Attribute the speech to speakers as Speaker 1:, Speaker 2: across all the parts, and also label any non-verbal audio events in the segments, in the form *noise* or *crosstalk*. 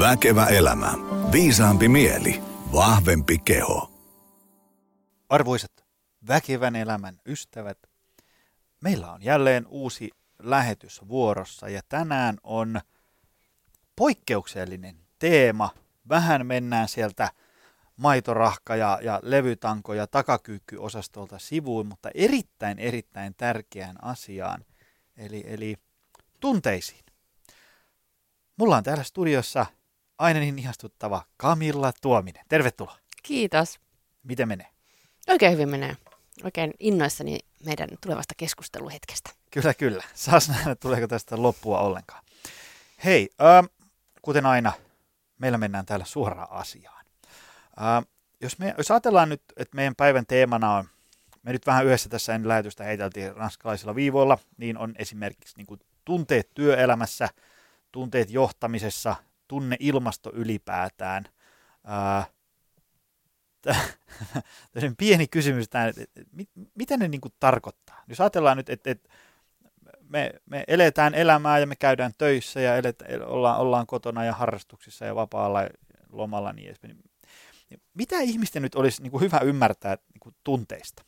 Speaker 1: Väkevä elämä. Viisaampi mieli. Vahvempi keho.
Speaker 2: Arvoisat väkevän elämän ystävät, meillä on jälleen uusi lähetys vuorossa ja tänään on poikkeuksellinen teema. Vähän mennään sieltä maitorahka ja, ja levytanko ja takakyykkyosastolta sivuun, mutta erittäin erittäin tärkeään asiaan, eli, eli tunteisiin. Mulla on täällä studiossa aina niin ihastuttava Kamilla Tuominen. Tervetuloa.
Speaker 3: Kiitos.
Speaker 2: Miten menee?
Speaker 3: Oikein hyvin menee. Oikein innoissani meidän tulevasta keskusteluhetkestä.
Speaker 2: Kyllä, kyllä. Saas nähdä, tuleeko tästä loppua ollenkaan. Hei, äh, kuten aina, meillä mennään täällä suoraan asiaan. Äh, jos, me, jos ajatellaan nyt, että meidän päivän teemana on, me nyt vähän yhdessä tässä ennen lähetystä heiteltiin ranskalaisilla viivoilla, niin on esimerkiksi niin kuin tunteet työelämässä, tunteet johtamisessa, tunne ilmasto ylipäätään. Ää, *laughs* pieni kysymys, että, että, että mitä ne niin kuin tarkoittaa? Jos ajatellaan nyt, että, että me, me eletään elämää ja me käydään töissä ja elet, ollaan, ollaan kotona ja harrastuksissa ja vapaalla lomalla niin edespäin. Niin mitä ihmisten nyt olisi niin kuin hyvä ymmärtää niin kuin tunteista?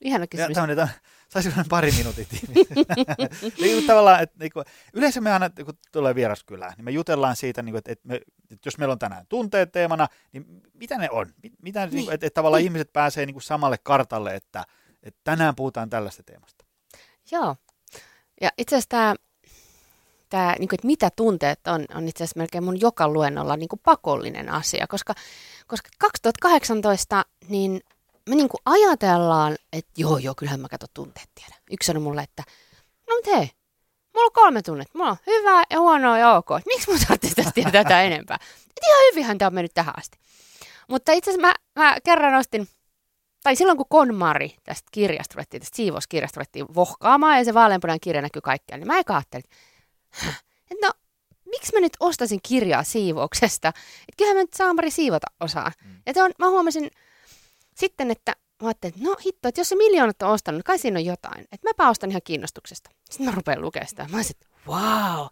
Speaker 3: Ihana kysymys.
Speaker 2: Ja tämmöinen, saisi pari minuutin *laughs* niin, tavallaan, että, niin kuin, yleensä me aina, kun tulee vieraskylään, niin me jutellaan siitä, niin kuin, että, että, me, että jos meillä on tänään tunteet teemana, niin mitä ne on? Mitä, niin. Niin kuin, että, että tavallaan niin. ihmiset pääsee niin kuin samalle kartalle, että, että tänään puhutaan tällaista teemasta.
Speaker 3: Joo. Ja itse asiassa tämä, tämä niin kuin, että mitä tunteet on, on itse asiassa melkein mun joka luennolla niin kuin pakollinen asia, koska, koska 2018 niin me niin kuin ajatellaan, että joo, joo, kyllähän mä katson tunteet tiedä. Yksi sanoi mulle, että no mutta hei, mulla on kolme tunnetta. Mulla on hyvää ja huonoa ja ok. Miksi mun tarvitsisi tästä tietää tätä enempää? Et ihan hyvinhän tämä on mennyt tähän asti. Mutta itse asiassa mä, mä kerran ostin, tai silloin kun Konmari tästä kirjasta ruvettiin, tästä siivouskirjasta ruvettiin vohkaamaan ja se vaaleanpunainen kirja näkyy kaikkialla, niin mä eka ajattelin, että no miksi mä nyt ostasin kirjaa siivouksesta? Että kyllähän mä nyt saamari siivota osaa. Mm. Ja on, mä huomasin, sitten, että mä ajattelin, että no hitto, että jos se miljoonat on ostanut, niin kai siinä on jotain. Että mä ostan ihan kiinnostuksesta. Sitten mä rupean lukemaan sitä. Mä olisin, että wow,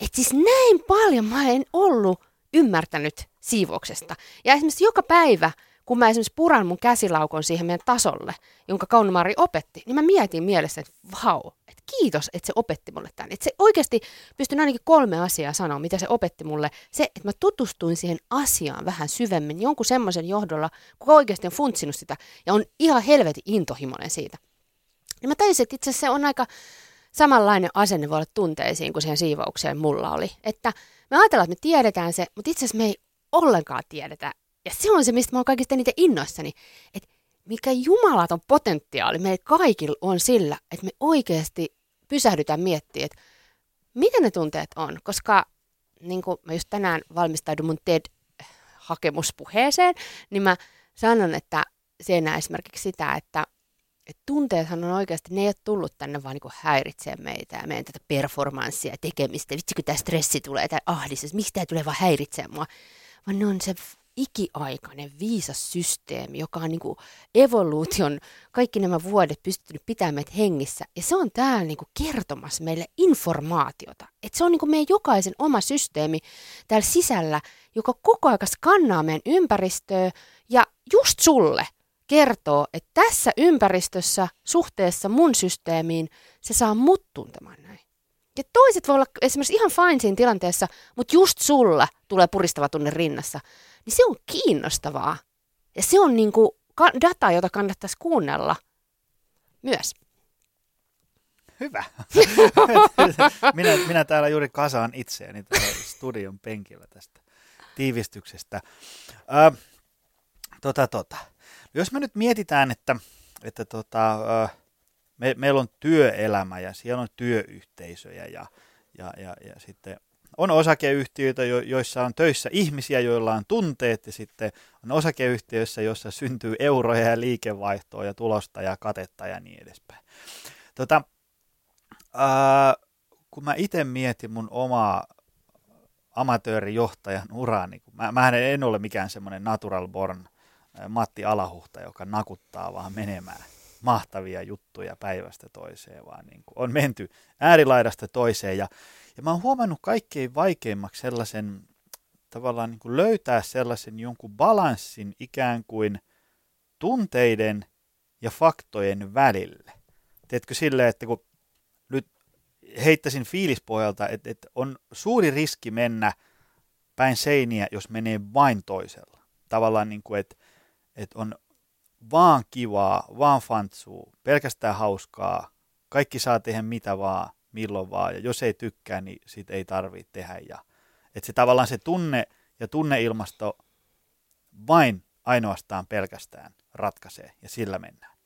Speaker 3: että siis näin paljon mä en ollut ymmärtänyt siivouksesta. Ja esimerkiksi joka päivä, kun mä esimerkiksi puran mun käsilaukon siihen meidän tasolle, jonka Kaunumari opetti, niin mä mietin mielessä, että vau, että kiitos, että se opetti mulle tämän. Että se oikeasti pystyn ainakin kolme asiaa sanoa, mitä se opetti mulle. Se, että mä tutustuin siihen asiaan vähän syvemmin, jonkun semmoisen johdolla, kuka oikeasti on funtsinut sitä ja on ihan helvetin intohimoinen siitä. Niin mä tajusin, että itse asiassa se on aika samanlainen asenne voi olla tunteisiin kuin siihen siivoukseen mulla oli. Että me ajatellaan, että me tiedetään se, mutta itse asiassa me ei ollenkaan tiedetä. Ja se on se, mistä mä oon kaikista eniten innoissani. Että mikä jumalaton potentiaali meillä kaikilla on sillä, että me oikeasti pysähdytään miettimään, että mitä ne tunteet on. Koska niin kuin mä just tänään valmistaudun mun TED-hakemuspuheeseen, niin mä sanon, että se enää esimerkiksi sitä, että et tunteethan on oikeasti, ne ei ole tullut tänne vaan niin häiritsemään meitä ja meidän tätä performanssia ja tekemistä. Vitsi, kun tämä stressi tulee, tämä ahdistus, miksi tämä tulee vaan häiritsemään mua. Vaan ne on se ikiaikainen viisas systeemi, joka on niin kuin evoluution kaikki nämä vuodet pystynyt pitämään hengissä. Ja se on täällä niin kuin kertomassa meille informaatiota. Että se on niin kuin meidän jokaisen oma systeemi täällä sisällä, joka koko ajan skannaa meidän ympäristöä ja just sulle kertoo, että tässä ympäristössä suhteessa mun systeemiin se saa mut tuntemaan näin. Ja toiset voi olla esimerkiksi ihan fine siinä tilanteessa, mutta just sulla tulee puristava tunne rinnassa niin se on kiinnostavaa. Ja se on niin kuin data, jota kannattaisi kuunnella myös.
Speaker 2: Hyvä. *laughs* minä, minä täällä juuri kasaan itseäni studion penkillä tästä tiivistyksestä. Ö, tota, tota. Jos me nyt mietitään, että, että tota, me, meillä on työelämä ja siellä on työyhteisöjä ja, ja, ja, ja sitten on osakeyhtiöitä, joissa on töissä ihmisiä, joilla on tunteet, ja sitten on osakeyhtiöissä, joissa syntyy euroja ja liikevaihtoa ja tulosta ja katetta ja niin edespäin. Tota, ää, kun mä itse mietin mun omaa amatöörijohtajan uraa, niin mä, mä en ole mikään semmoinen natural born Matti Alahuhta, joka nakuttaa vaan menemään mahtavia juttuja päivästä toiseen, vaan niin kuin on menty äärilaidasta toiseen. Ja, ja mä oon huomannut kaikkein vaikeimmaksi sellaisen tavallaan niin kuin löytää sellaisen jonkun balanssin ikään kuin tunteiden ja faktojen välille. Teetkö silleen, että kun nyt heittäisin fiilispohjalta, että, että on suuri riski mennä päin seiniä, jos menee vain toisella. Tavallaan niin kuin, että, että on vaan kivaa, vaan fantsuu, pelkästään hauskaa, kaikki saa tehdä mitä vaan, milloin vaan, ja jos ei tykkää, niin siitä ei tarvitse tehdä. Ja, että se tavallaan se tunne ja tunneilmasto vain ainoastaan pelkästään ratkaisee, ja sillä mennään.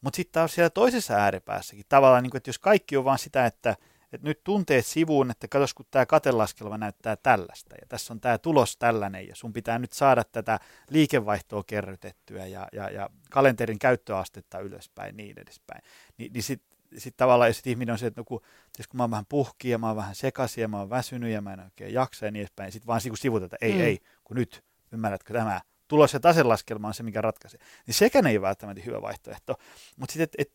Speaker 2: Mutta sitten taas siellä toisessa ääripäässäkin, tavallaan, niin kuin, että jos kaikki on vaan sitä, että, että nyt tunteet sivuun, että katsos kun tämä katelaskelma näyttää tällaista, ja tässä on tämä tulos tällainen, ja sun pitää nyt saada tätä liikevaihtoa kerrytettyä, ja, ja, ja kalenterin käyttöastetta ylöspäin, niin edespäin. Ni, niin sitten sit tavallaan, ja sitten ihminen on se, että no kun, kun mä oon vähän puhki, ja mä oon vähän sekaisin, ja mä oon väsynyt, ja mä en oikein jaksa, ja niin edespäin, sitten vaan sivuta, että ei, mm. ei, kun nyt, ymmärrätkö tämä, tulos- ja taselaskelma on se, mikä ratkaisee. Niin sekään ei välttämättä hyvä vaihtoehto. Mutta sitten, että et,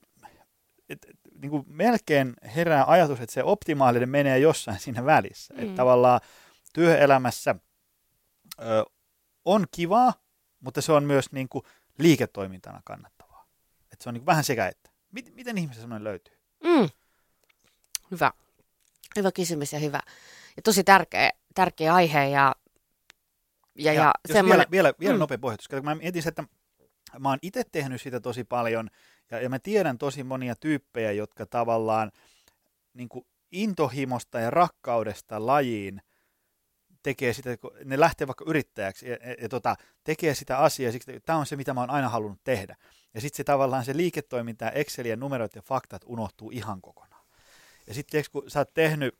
Speaker 2: et, et, niin kuin melkein herää ajatus, että se optimaalinen menee jossain siinä välissä. Mm. Että tavallaan työelämässä ö, on kivaa, mutta se on myös niin kuin liiketoimintana kannattavaa. Että se on niin kuin vähän sekä että. Miten, miten ihmisessä semmoinen löytyy?
Speaker 3: Mm. Hyvä. Hyvä kysymys ja hyvä. Ja tosi tärkeä, tärkeä aihe ja
Speaker 2: ja, ja, ja semmoinen... Vielä, vielä, vielä mm. nopea pohjoitus. Mä mietin, että mä oon itse tehnyt sitä tosi paljon, ja, ja mä tiedän tosi monia tyyppejä, jotka tavallaan niin kuin intohimosta ja rakkaudesta lajiin tekee sitä, kun ne lähtee vaikka yrittäjäksi ja, ja, ja tota, tekee sitä asiaa, siksi tämä on se, mitä mä oon aina halunnut tehdä. Ja sitten se tavallaan se liiketoiminta, Excel ja numerot ja faktat unohtuu ihan kokonaan. Ja sitten kun sä oot tehnyt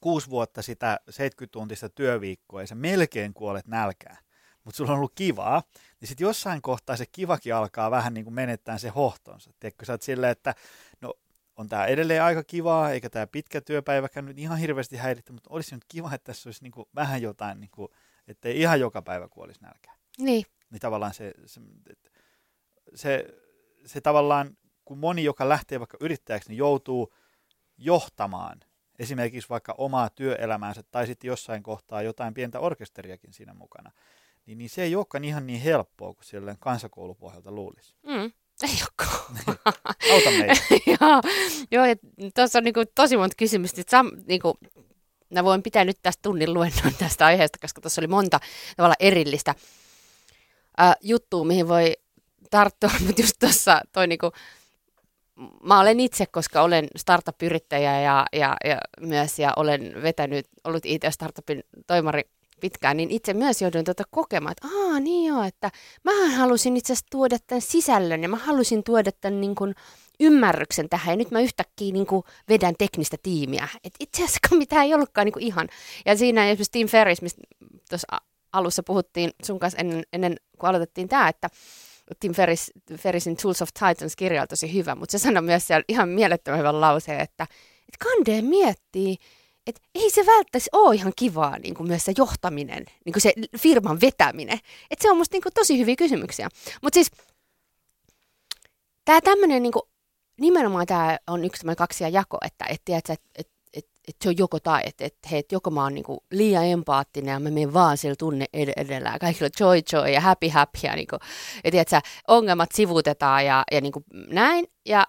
Speaker 2: kuusi vuotta sitä 70-tuntista työviikkoa ja sä melkein kuolet nälkään, mutta sulla on ollut kivaa, niin sitten jossain kohtaa se kivakin alkaa vähän niin kuin menettää se hohtonsa. Tiedätkö, sä oot silleen, että no on tämä edelleen aika kivaa, eikä tämä pitkä työpäiväkään nyt ihan hirveästi häirittä, mutta olisi nyt kiva, että tässä olisi niin kuin vähän jotain, niin kuin, ettei ihan joka päivä kuolisi nälkään.
Speaker 3: Niin.
Speaker 2: Niin tavallaan se, se, se, se tavallaan, kun moni, joka lähtee vaikka yrittäjäksi, niin joutuu johtamaan – esimerkiksi vaikka omaa työelämäänsä tai sitten jossain kohtaa jotain pientä orkesteriakin siinä mukana, niin, niin se ei olekaan ihan niin helppoa kuin silleen kansakoulupohjalta luulisi.
Speaker 3: Mm. Ei olekaan.
Speaker 2: Auta meitä. *laughs*
Speaker 3: joo, joo, ja tuossa on niinku tosi monta kysymystä. Sam, niinku, mä voin pitää nyt tästä tunnin luennon tästä aiheesta, koska tuossa oli monta tavalla erillistä juttua, mihin voi tarttua, *laughs* mutta just tuossa toi niinku, mä olen itse, koska olen startup-yrittäjä ja, ja, ja myös ja olen vetänyt, ollut IT-startupin toimari pitkään, niin itse myös jouduin tuota kokemaan, että aa niin joo, että mä halusin itse asiassa tuoda tämän sisällön ja mä halusin tuoda tämän niin kuin ymmärryksen tähän ja nyt mä yhtäkkiä niin kuin vedän teknistä tiimiä. Et itse asiassa mitä ei ollutkaan niin kuin ihan. Ja siinä esimerkiksi Tim Ferris, mistä tuossa alussa puhuttiin sun kanssa ennen, ennen kuin aloitettiin tämä, että Tim Ferris, Ferrisin Tools of Titans kirja on tosi hyvä, mutta se sanoi myös siellä ihan mielettömän hyvän lauseen, että, että Kande miettii, että ei se välttämättä ole ihan kivaa niin kuin myös se johtaminen, niin kuin se firman vetäminen. Että se on musta niin kuin tosi hyviä kysymyksiä. Mutta siis tämä tämmöinen, niin nimenomaan tämä on yksi tämmöinen kaksia jako, että et, tiedätkö, et, et, et se on joko tai, että et, hei, et joko mä oon niinku liian empaattinen ja mä menen vaan sillä tunne ed- edellä kaikilla on joy joy ja happy happy ja, niinku, ja tiedätkö, ongelmat sivutetaan ja, ja niinku näin. Ja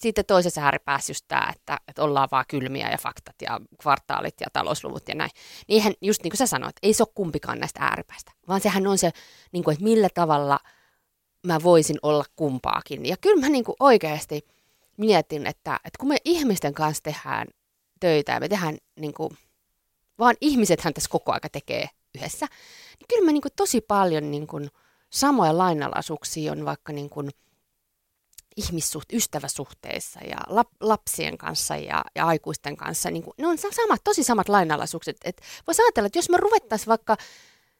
Speaker 3: sitten toisessa ääripäässä just tämä, että, että ollaan vaan kylmiä ja faktat ja kvartaalit ja talousluvut ja näin. Niinhän just niin kuin sä sanoit, ei se ole kumpikaan näistä ääripäistä, vaan sehän on se, niin kuin, että millä tavalla mä voisin olla kumpaakin. Ja kyllä mä niin kuin oikeasti mietin, että, että kun me ihmisten kanssa tehdään töitä ja me tehdään, niin kuin, vaan ihmisethän tässä koko aika tekee yhdessä, niin kyllä mä niin kuin, tosi paljon niin kuin, samoja lainalaisuuksia on vaikka niin kuin, ihmissuht, ystäväsuhteissa ja lap, lapsien kanssa ja, ja aikuisten kanssa. Niin kuin, ne on samat, tosi samat lainalaisuukset. Et voisi ajatella, että jos me ruvettaisiin vaikka,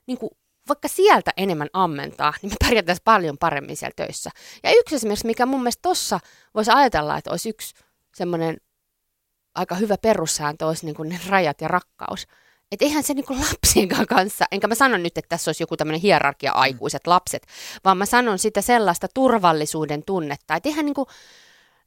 Speaker 3: niin kuin, vaikka sieltä enemmän ammentaa, niin me pärjätäisiin paljon paremmin siellä töissä. Ja yksi esimerkiksi, mikä mun mielestä tuossa voisi ajatella, että olisi yksi semmoinen aika hyvä perussääntö olisi niin kuin ne rajat ja rakkaus. Että eihän se niinku lapsien kanssa, enkä mä sano nyt, että tässä olisi joku tämmöinen hierarkia aikuiset lapset, vaan mä sanon sitä sellaista turvallisuuden tunnetta, että eihän niinku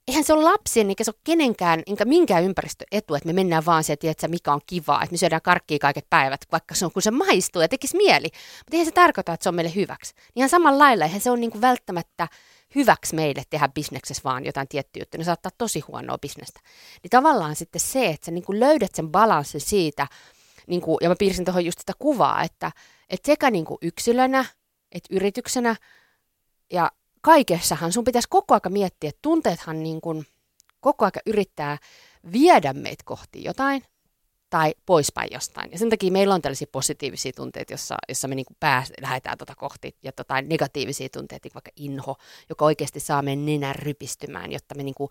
Speaker 3: eihän se ole lapsien, eikä se ole kenenkään, enkä minkään ympäristöetu, että me mennään vaan se, että mikä on kivaa, että me syödään karkkia kaiket päivät, vaikka se on, kun se maistuu ja tekisi mieli. Mutta eihän se tarkoita, että se on meille hyväksi. Ihan samalla lailla, eihän se ole niin kuin välttämättä hyväksi meille tehdä bisneksessä vaan jotain tiettyä juttua, ne saattaa tosi huonoa bisnestä. Niin tavallaan sitten se, että sä niin kuin löydät sen balanssin siitä, niin kuin, ja mä piirsin tuohon just sitä kuvaa, että, että sekä niin kuin yksilönä, että yrityksenä, ja kaikessahan sun pitäisi koko aika miettiä, että tunteethan niin kuin koko aika yrittää viedä meitä kohti jotain tai poispäin jostain. Ja sen takia meillä on tällaisia positiivisia tunteita, jossa, jossa me niin kuin pääs, lähdetään tuota kohti, ja tota negatiivisia tunteita, niin vaikka inho, joka oikeasti saa meidän nenän rypistymään, jotta me niin kuin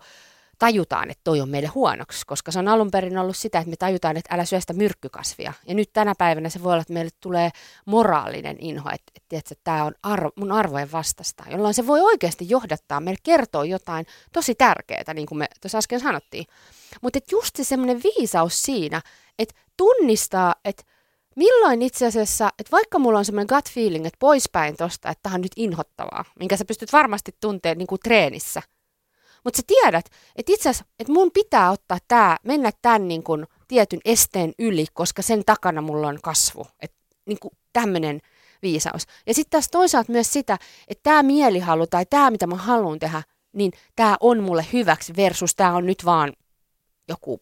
Speaker 3: tajutaan, että toi on meille huonoksi, koska se on alun perin ollut sitä, että me tajutaan, että älä syö sitä myrkkykasvia. Ja nyt tänä päivänä se voi olla, että meille tulee moraalinen inho, että, että, että tämä on arvo, mun arvojen vastasta, jolloin se voi oikeasti johdattaa, meille kertoo jotain tosi tärkeää, niin kuin me tuossa äsken sanottiin. Mutta just se semmoinen viisaus siinä, että tunnistaa, että milloin itse asiassa, että vaikka mulla on semmoinen gut feeling, että poispäin tosta, että tämä on nyt inhottavaa, minkä sä pystyt varmasti tuntemaan niin kuin treenissä, mutta sä tiedät, että itse asiassa, että mun pitää ottaa tämä, mennä tämän niin kuin tietyn esteen yli, koska sen takana mulla on kasvu. Että niin kuin tämmöinen viisaus. Ja sitten taas toisaalta myös sitä, että tämä mielihalu tai tämä, mitä mä haluan tehdä, niin tämä on mulle hyväksi versus tämä on nyt vaan joku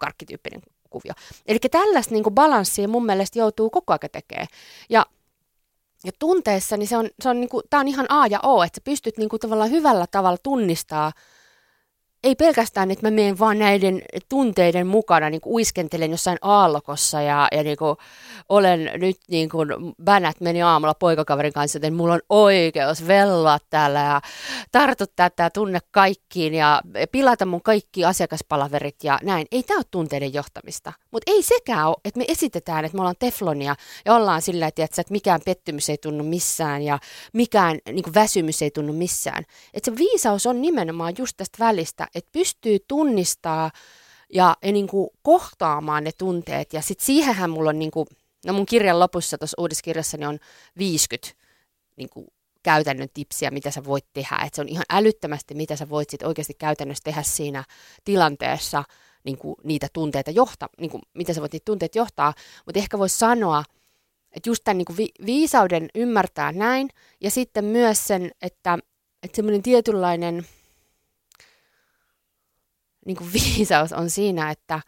Speaker 3: karkkityyppinen kuvio. Eli tällaista niin balanssia mun mielestä joutuu koko ajan tekemään. Ja ja tunteessa, niin se on, se on, niin kuin, tää on ihan A ja O, että sä pystyt niin kuin, tavallaan hyvällä tavalla tunnistaa ei pelkästään, että mä menen vaan näiden tunteiden mukana, niin kuin uiskentelen jossain aallokossa ja, ja niin kuin olen nyt niin kuin bänät meni aamulla poikakaverin kanssa, joten mulla on oikeus velloa täällä ja tartuttaa tämä tunne kaikkiin ja pilata mun kaikki asiakaspalaverit ja näin. Ei tämä ole tunteiden johtamista, mutta ei sekään ole, että me esitetään, että me ollaan teflonia ja ollaan sillä, että, että mikään pettymys ei tunnu missään ja mikään niin kuin väsymys ei tunnu missään. Että se viisaus on nimenomaan just tästä välistä, että pystyy tunnistaa ja, ja niin kuin kohtaamaan ne tunteet. Ja sitten siihenhän mulla on, niin kuin, no mun kirjan lopussa, tuossa uudessa kirjassani on 50 niin kuin käytännön tipsiä, mitä sä voit tehdä. Et se on ihan älyttömästi, mitä sä voit sit oikeasti käytännössä tehdä siinä tilanteessa, niin kuin niitä tunteita johtaa, niin kuin, miten sä voit niitä tunteita johtaa. Mutta ehkä voisi sanoa, että just tämän niin kuin vi- viisauden ymmärtää näin, ja sitten myös sen, että, että semmoinen tietynlainen – niin kuin *laughs* viisaus on siinä, että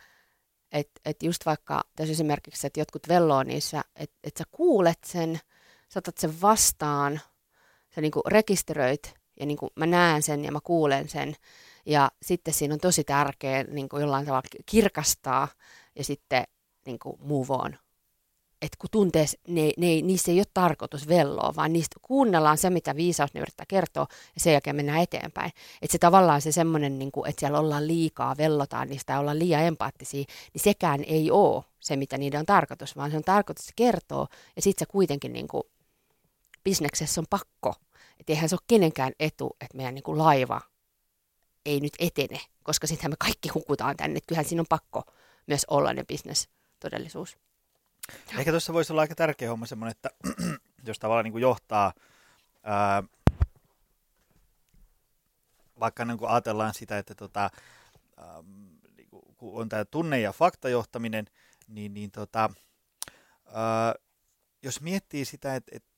Speaker 3: et, et just vaikka tässä esimerkiksi, että jotkut velloo niissä, että et sä kuulet sen, saatat sen vastaan, sä niin kuin rekisteröit ja niin kuin mä näen sen ja mä kuulen sen. Ja sitten siinä on tosi tärkeää niin kuin jollain tavalla kirkastaa ja sitten niin kuin move on että kun tuntee, ne, ne, niissä ei ole tarkoitus velloa, vaan niistä kuunnellaan se, mitä viisaus ne yrittää kertoa, ja sen jälkeen mennään eteenpäin. Että se tavallaan se semmoinen, niin kuin, että siellä ollaan liikaa, vellotaan niistä ollaan liian empaattisia, niin sekään ei ole se, mitä niiden on tarkoitus, vaan se on tarkoitus kertoa, ja sitten se kuitenkin niin kuin, bisneksessä on pakko. Että eihän se ole kenenkään etu, että meidän niin kuin laiva ei nyt etene, koska sittenhän me kaikki hukutaan tänne. Että kyllähän siinä on pakko myös olla ne bisnes
Speaker 2: Ehkä tuossa voisi olla aika tärkeä homma semmoinen, että *clears throat* jos tavallaan niin kuin johtaa, ää, vaikka niin kuin ajatellaan sitä, että tota, ää, niin kuin, kun on tämä tunne- ja faktajohtaminen, niin, niin tota, ää, jos miettii sitä, että, että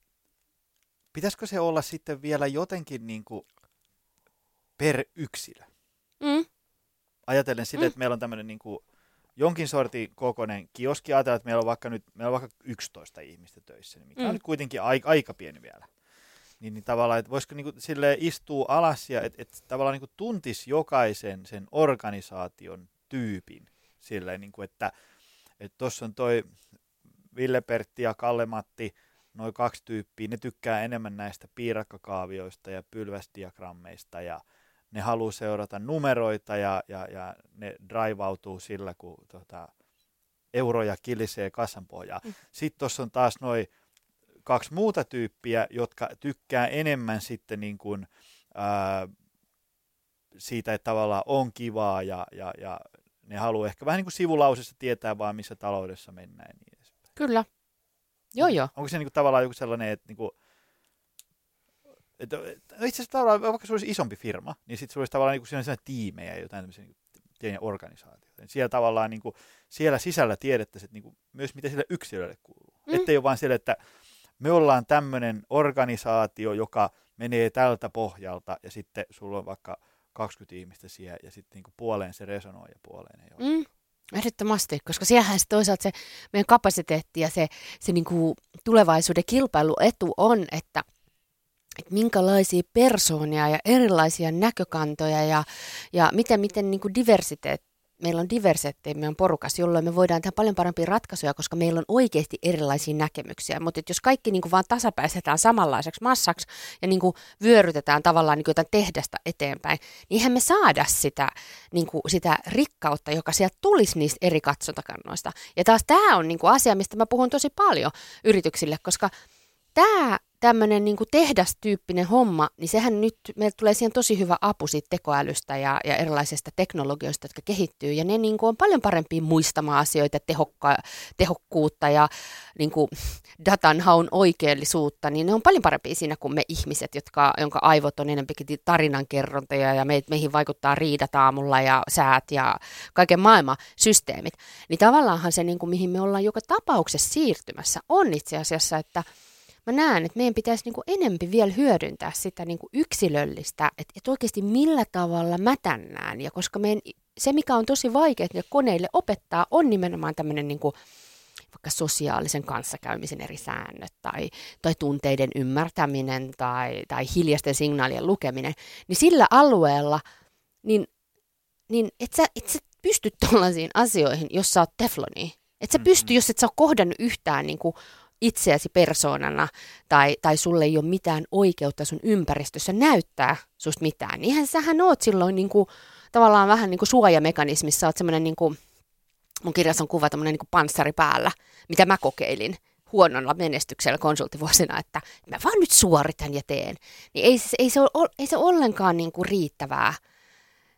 Speaker 2: pitäisikö se olla sitten vielä jotenkin niin kuin per yksilö? Mm. Ajatellen sitä, mm. että meillä on tämmöinen niin kuin, jonkin sortin kokoinen kioski. Ajatellaan, että meillä on vaikka nyt meillä on vaikka 11 ihmistä töissä, niin mikä mm. on nyt kuitenkin aika, aika pieni vielä. Niin, niin tavallaan, että voisiko niin sille istua alas ja että et tavallaan niin tuntisi jokaisen sen organisaation tyypin silleen, niin kuin, että tuossa on toi Ville Pertti ja Kalle-Matti, noin kaksi tyyppiä, ne tykkää enemmän näistä piirakkakaavioista ja pylväsdiagrammeista ja ne haluaa seurata numeroita ja, ja, ja ne draivautuu sillä, kun tota, euroja kilisee kassan pohjaa. Mm. Sitten tuossa on taas noin kaksi muuta tyyppiä, jotka tykkää enemmän sitten niin kuin, ää, siitä, että tavallaan on kivaa ja, ja, ja ne haluaa ehkä vähän niin kuin sivulausessa tietää vaan, missä taloudessa mennään. Niin
Speaker 3: Kyllä. Joo, joo.
Speaker 2: Onko se niin kuin tavallaan joku sellainen, että niin kuin, Et, no itse asiassa tavallaan, vaikka se olisi isompi firma, niin sitten se olisi tavallaan niin kuin tiimejä, jotain tämmöisiä niin pieniä organisaatioita. Siellä tavallaan niin kuin, siellä sisällä tiedettäisiin niin kuin, myös, mitä sille yksilölle kuuluu. Mm. Ettei ole vain sille, että me ollaan tämmöinen organisaatio, joka menee tältä pohjalta ja sitten sulla on vaikka 20 ihmistä siellä ja sitten niin puoleen se resonoi ja puoleen ei ole. Mm.
Speaker 3: Ehdottomasti, koska siellähän se toisaalta se meidän kapasiteetti ja se, se niin kuin tulevaisuuden kilpailuetu on, että, että minkälaisia persoonia ja erilaisia näkökantoja ja, ja miten, miten niin kuin diversiteetti meillä on diversiteetti meidän porukassa, jolloin me voidaan tehdä paljon parempia ratkaisuja, koska meillä on oikeasti erilaisia näkemyksiä. Mutta jos kaikki niin kuin vaan tasapäisetään samanlaiseksi massaksi ja niin kuin vyörytetään tavallaan niin kuin jotain tehdasta eteenpäin, niin eihän me saada sitä, niin kuin sitä rikkautta, joka sieltä tulisi niistä eri katsotakannoista. Ja taas tämä on niin kuin asia, mistä mä puhun tosi paljon yrityksille, koska tämä tämmöinen niin tehdastyyppinen homma, niin sehän nyt, meillä tulee siihen tosi hyvä apu siitä tekoälystä ja, ja erilaisista teknologioista, jotka kehittyy. Ja ne niin kuin, on paljon parempia muistamaan asioita, tehokka, tehokkuutta ja niin kuin, datan haun oikeellisuutta, niin ne on paljon parempia siinä kuin me ihmiset, jotka, jonka aivot on enemmänkin tarinankerrontoja ja me, meihin vaikuttaa riidat aamulla ja säät ja kaiken maailman systeemit. Niin tavallaanhan se, niin kuin, mihin me ollaan joka tapauksessa siirtymässä, on itse asiassa, että – mä näen, että meidän pitäisi niin kuin enempi vielä hyödyntää sitä niin kuin yksilöllistä, että, että oikeasti millä tavalla mä tännään. Ja koska meidän, se, mikä on tosi vaikea että koneille opettaa, on nimenomaan tämmöinen niin kuin, vaikka sosiaalisen kanssakäymisen eri säännöt tai, tai tunteiden ymmärtäminen tai, tai hiljaisten signaalien lukeminen, niin sillä alueella, niin, niin et sä, et sä pysty tuollaisiin asioihin, jos sä oot tefloni. Et sä pysty, jos et sä ole kohdannut yhtään niin kuin itseäsi persoonana tai, tai sulle ei ole mitään oikeutta sun ympäristössä näyttää susta mitään, niin eihän sähän oot silloin niin kuin, tavallaan vähän niin kuin suojamekanismissa, oot semmoinen niin kuin, mun kirjassa on kuva tämmöinen niin panssari päällä, mitä mä kokeilin huonolla menestyksellä konsulttivuosina, että mä vaan nyt suoritan ja teen. Niin ei, ei, se, ole, ei se ollenkaan niin kuin riittävää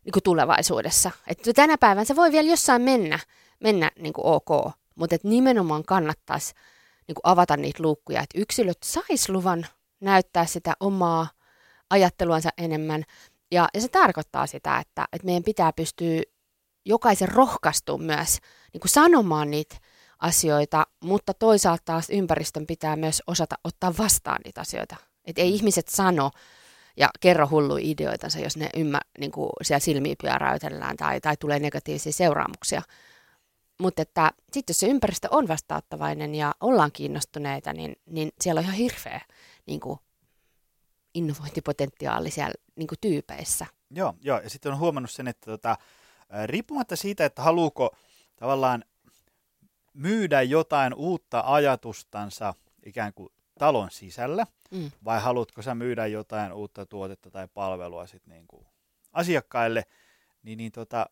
Speaker 3: niin kuin tulevaisuudessa. Että tänä päivänä se voi vielä jossain mennä, mennä niin kuin ok, mutta että nimenomaan kannattaisi niin kuin avata niitä luukkuja, että yksilöt sais luvan näyttää sitä omaa ajatteluansa enemmän. Ja, ja se tarkoittaa sitä, että, että meidän pitää pystyä jokaisen rohkaistumaan myös niin kuin sanomaan niitä asioita, mutta toisaalta taas ympäristön pitää myös osata ottaa vastaan niitä asioita. Että ei ihmiset sano ja kerro hulluja ideoitansa, jos ne ymmär, niin kuin siellä silmiä pyöräytellään tai, tai tulee negatiivisia seuraamuksia, mutta että sitten jos se ympäristö on vastauttavainen ja ollaan kiinnostuneita, niin, niin siellä on ihan hirveä niin kuin innovointipotentiaali siellä niin kuin tyypeissä.
Speaker 2: Joo, joo, ja sitten on huomannut sen, että tota, riippumatta siitä, että haluuko tavallaan myydä jotain uutta ajatustansa ikään kuin talon sisällä, mm. vai haluatko sä myydä jotain uutta tuotetta tai palvelua sit niin kuin asiakkaille, niin, niin tota,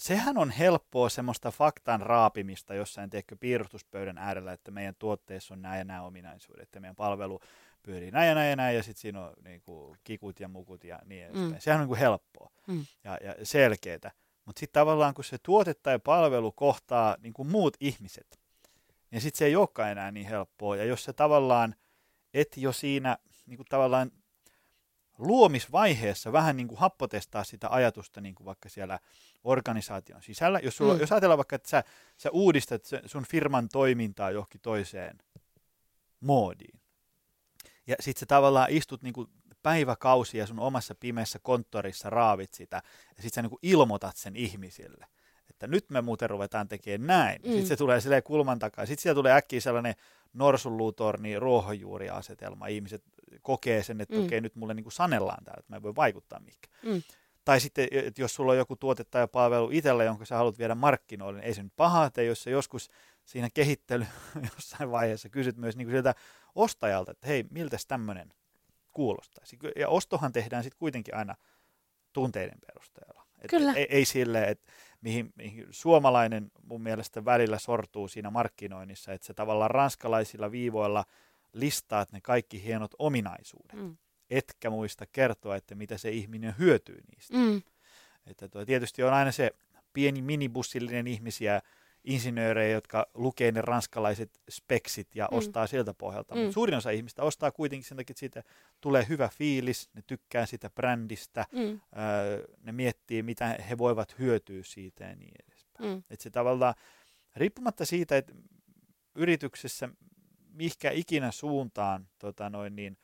Speaker 2: sehän on helppoa semmoista faktan raapimista jossain teekö piirustuspöydän äärellä, että meidän tuotteessa on nämä ja nämä ominaisuudet, että meidän palvelu pyörii näin ja näin ja näin, ja sitten siinä on niin kuin, kikut ja mukut ja niin edespäin. Mm. Sehän on niin kuin helppoa mm. ja, ja selkeää. Mutta sitten tavallaan kun se tuote tai palvelu kohtaa niin kuin muut ihmiset, niin sitten se ei olekaan enää niin helppoa. Ja jos se tavallaan et jo siinä niin kuin tavallaan luomisvaiheessa vähän niin kuin happotestaa sitä ajatusta niin kuin vaikka siellä organisaation sisällä. Jos, sulla, mm. jos ajatellaan vaikka, että sä, sä uudistat sun firman toimintaa johonkin toiseen moodiin, ja sitten sä tavallaan istut niin kuin päiväkausia sun omassa pimeässä konttorissa, raavit sitä, ja sitten sä niin kuin ilmoitat sen ihmisille, että nyt me muuten ruvetaan tekemään näin. Mm. Sitten se tulee silleen kulman takaa. Sitten siellä tulee äkkiä sellainen norsunluutorni ruohonjuuriasetelma. Ihmiset kokee sen, että mm. okei, nyt mulle niin kuin sanellaan täällä, että mä en voi vaikuttaa mihinkään. Mm. Tai sitten, että jos sulla on joku tuote tai palvelu itsellä, jonka sä haluat viedä markkinoille, niin ei se nyt paha, että jos sä joskus siinä kehittely *laughs* jossain vaiheessa kysyt myös niin kuin sieltä ostajalta, että hei, miltä tämmöinen kuulostaisi. Ja ostohan tehdään sitten kuitenkin aina tunteiden perusteella. Et Kyllä. Ei, ei silleen, että mihin, mihin suomalainen mun mielestä välillä sortuu siinä markkinoinnissa, että se tavallaan ranskalaisilla viivoilla listaat ne kaikki hienot ominaisuudet. Mm etkä muista kertoa, että mitä se ihminen hyötyy niistä. Mm. Että tuo, tietysti on aina se pieni minibussillinen ihmisiä, insinöörejä, jotka lukee ne ranskalaiset speksit ja
Speaker 3: Mm.
Speaker 2: ostaa sieltä pohjalta.
Speaker 3: Mm.
Speaker 2: Mutta suurin osa ihmistä ostaa kuitenkin sen takia, että siitä tulee hyvä fiilis, ne tykkää sitä brändistä,
Speaker 3: Mm,
Speaker 2: öö, ne miettii, mitä he voivat hyötyä siitä ja niin edespäin.
Speaker 3: mm,
Speaker 2: Että se tavallaan, riippumatta siitä, että yrityksessä mihkä ikinä suuntaan tota noin, niin,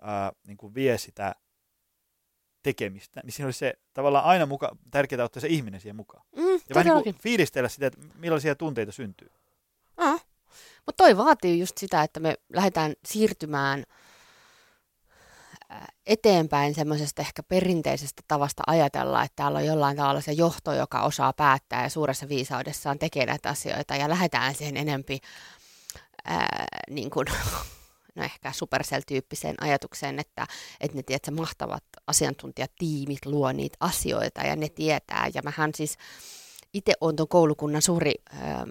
Speaker 2: ää, niin kuin vie sitä tekemistä, niin siinä olisi se tavallaan aina muka, tärkeää ottaa se ihminen siihen mukaan.
Speaker 3: mm,
Speaker 2: Ja vähän niin kuin fiilistellä sitä, että millaisia tunteita syntyy.
Speaker 3: Ah. Mutta toi vaatii just sitä, että me lähdetään siirtymään ää, eteenpäin semmoisesta ehkä perinteisestä tavasta ajatella, että täällä on jollain tavalla se johto, joka osaa päättää ja suuressa viisaudessaan tekee näitä asioita ja lähdetään siihen enempi ää, niin kuin, *laughs* no ehkä Supercell-tyyppiseen ajatukseen, että, että ne tiedät, mahtavat asiantuntijatiimit luo niitä asioita ja ne tietää. Ja mähän siis itse olen tuon koulukunnan suuri äm,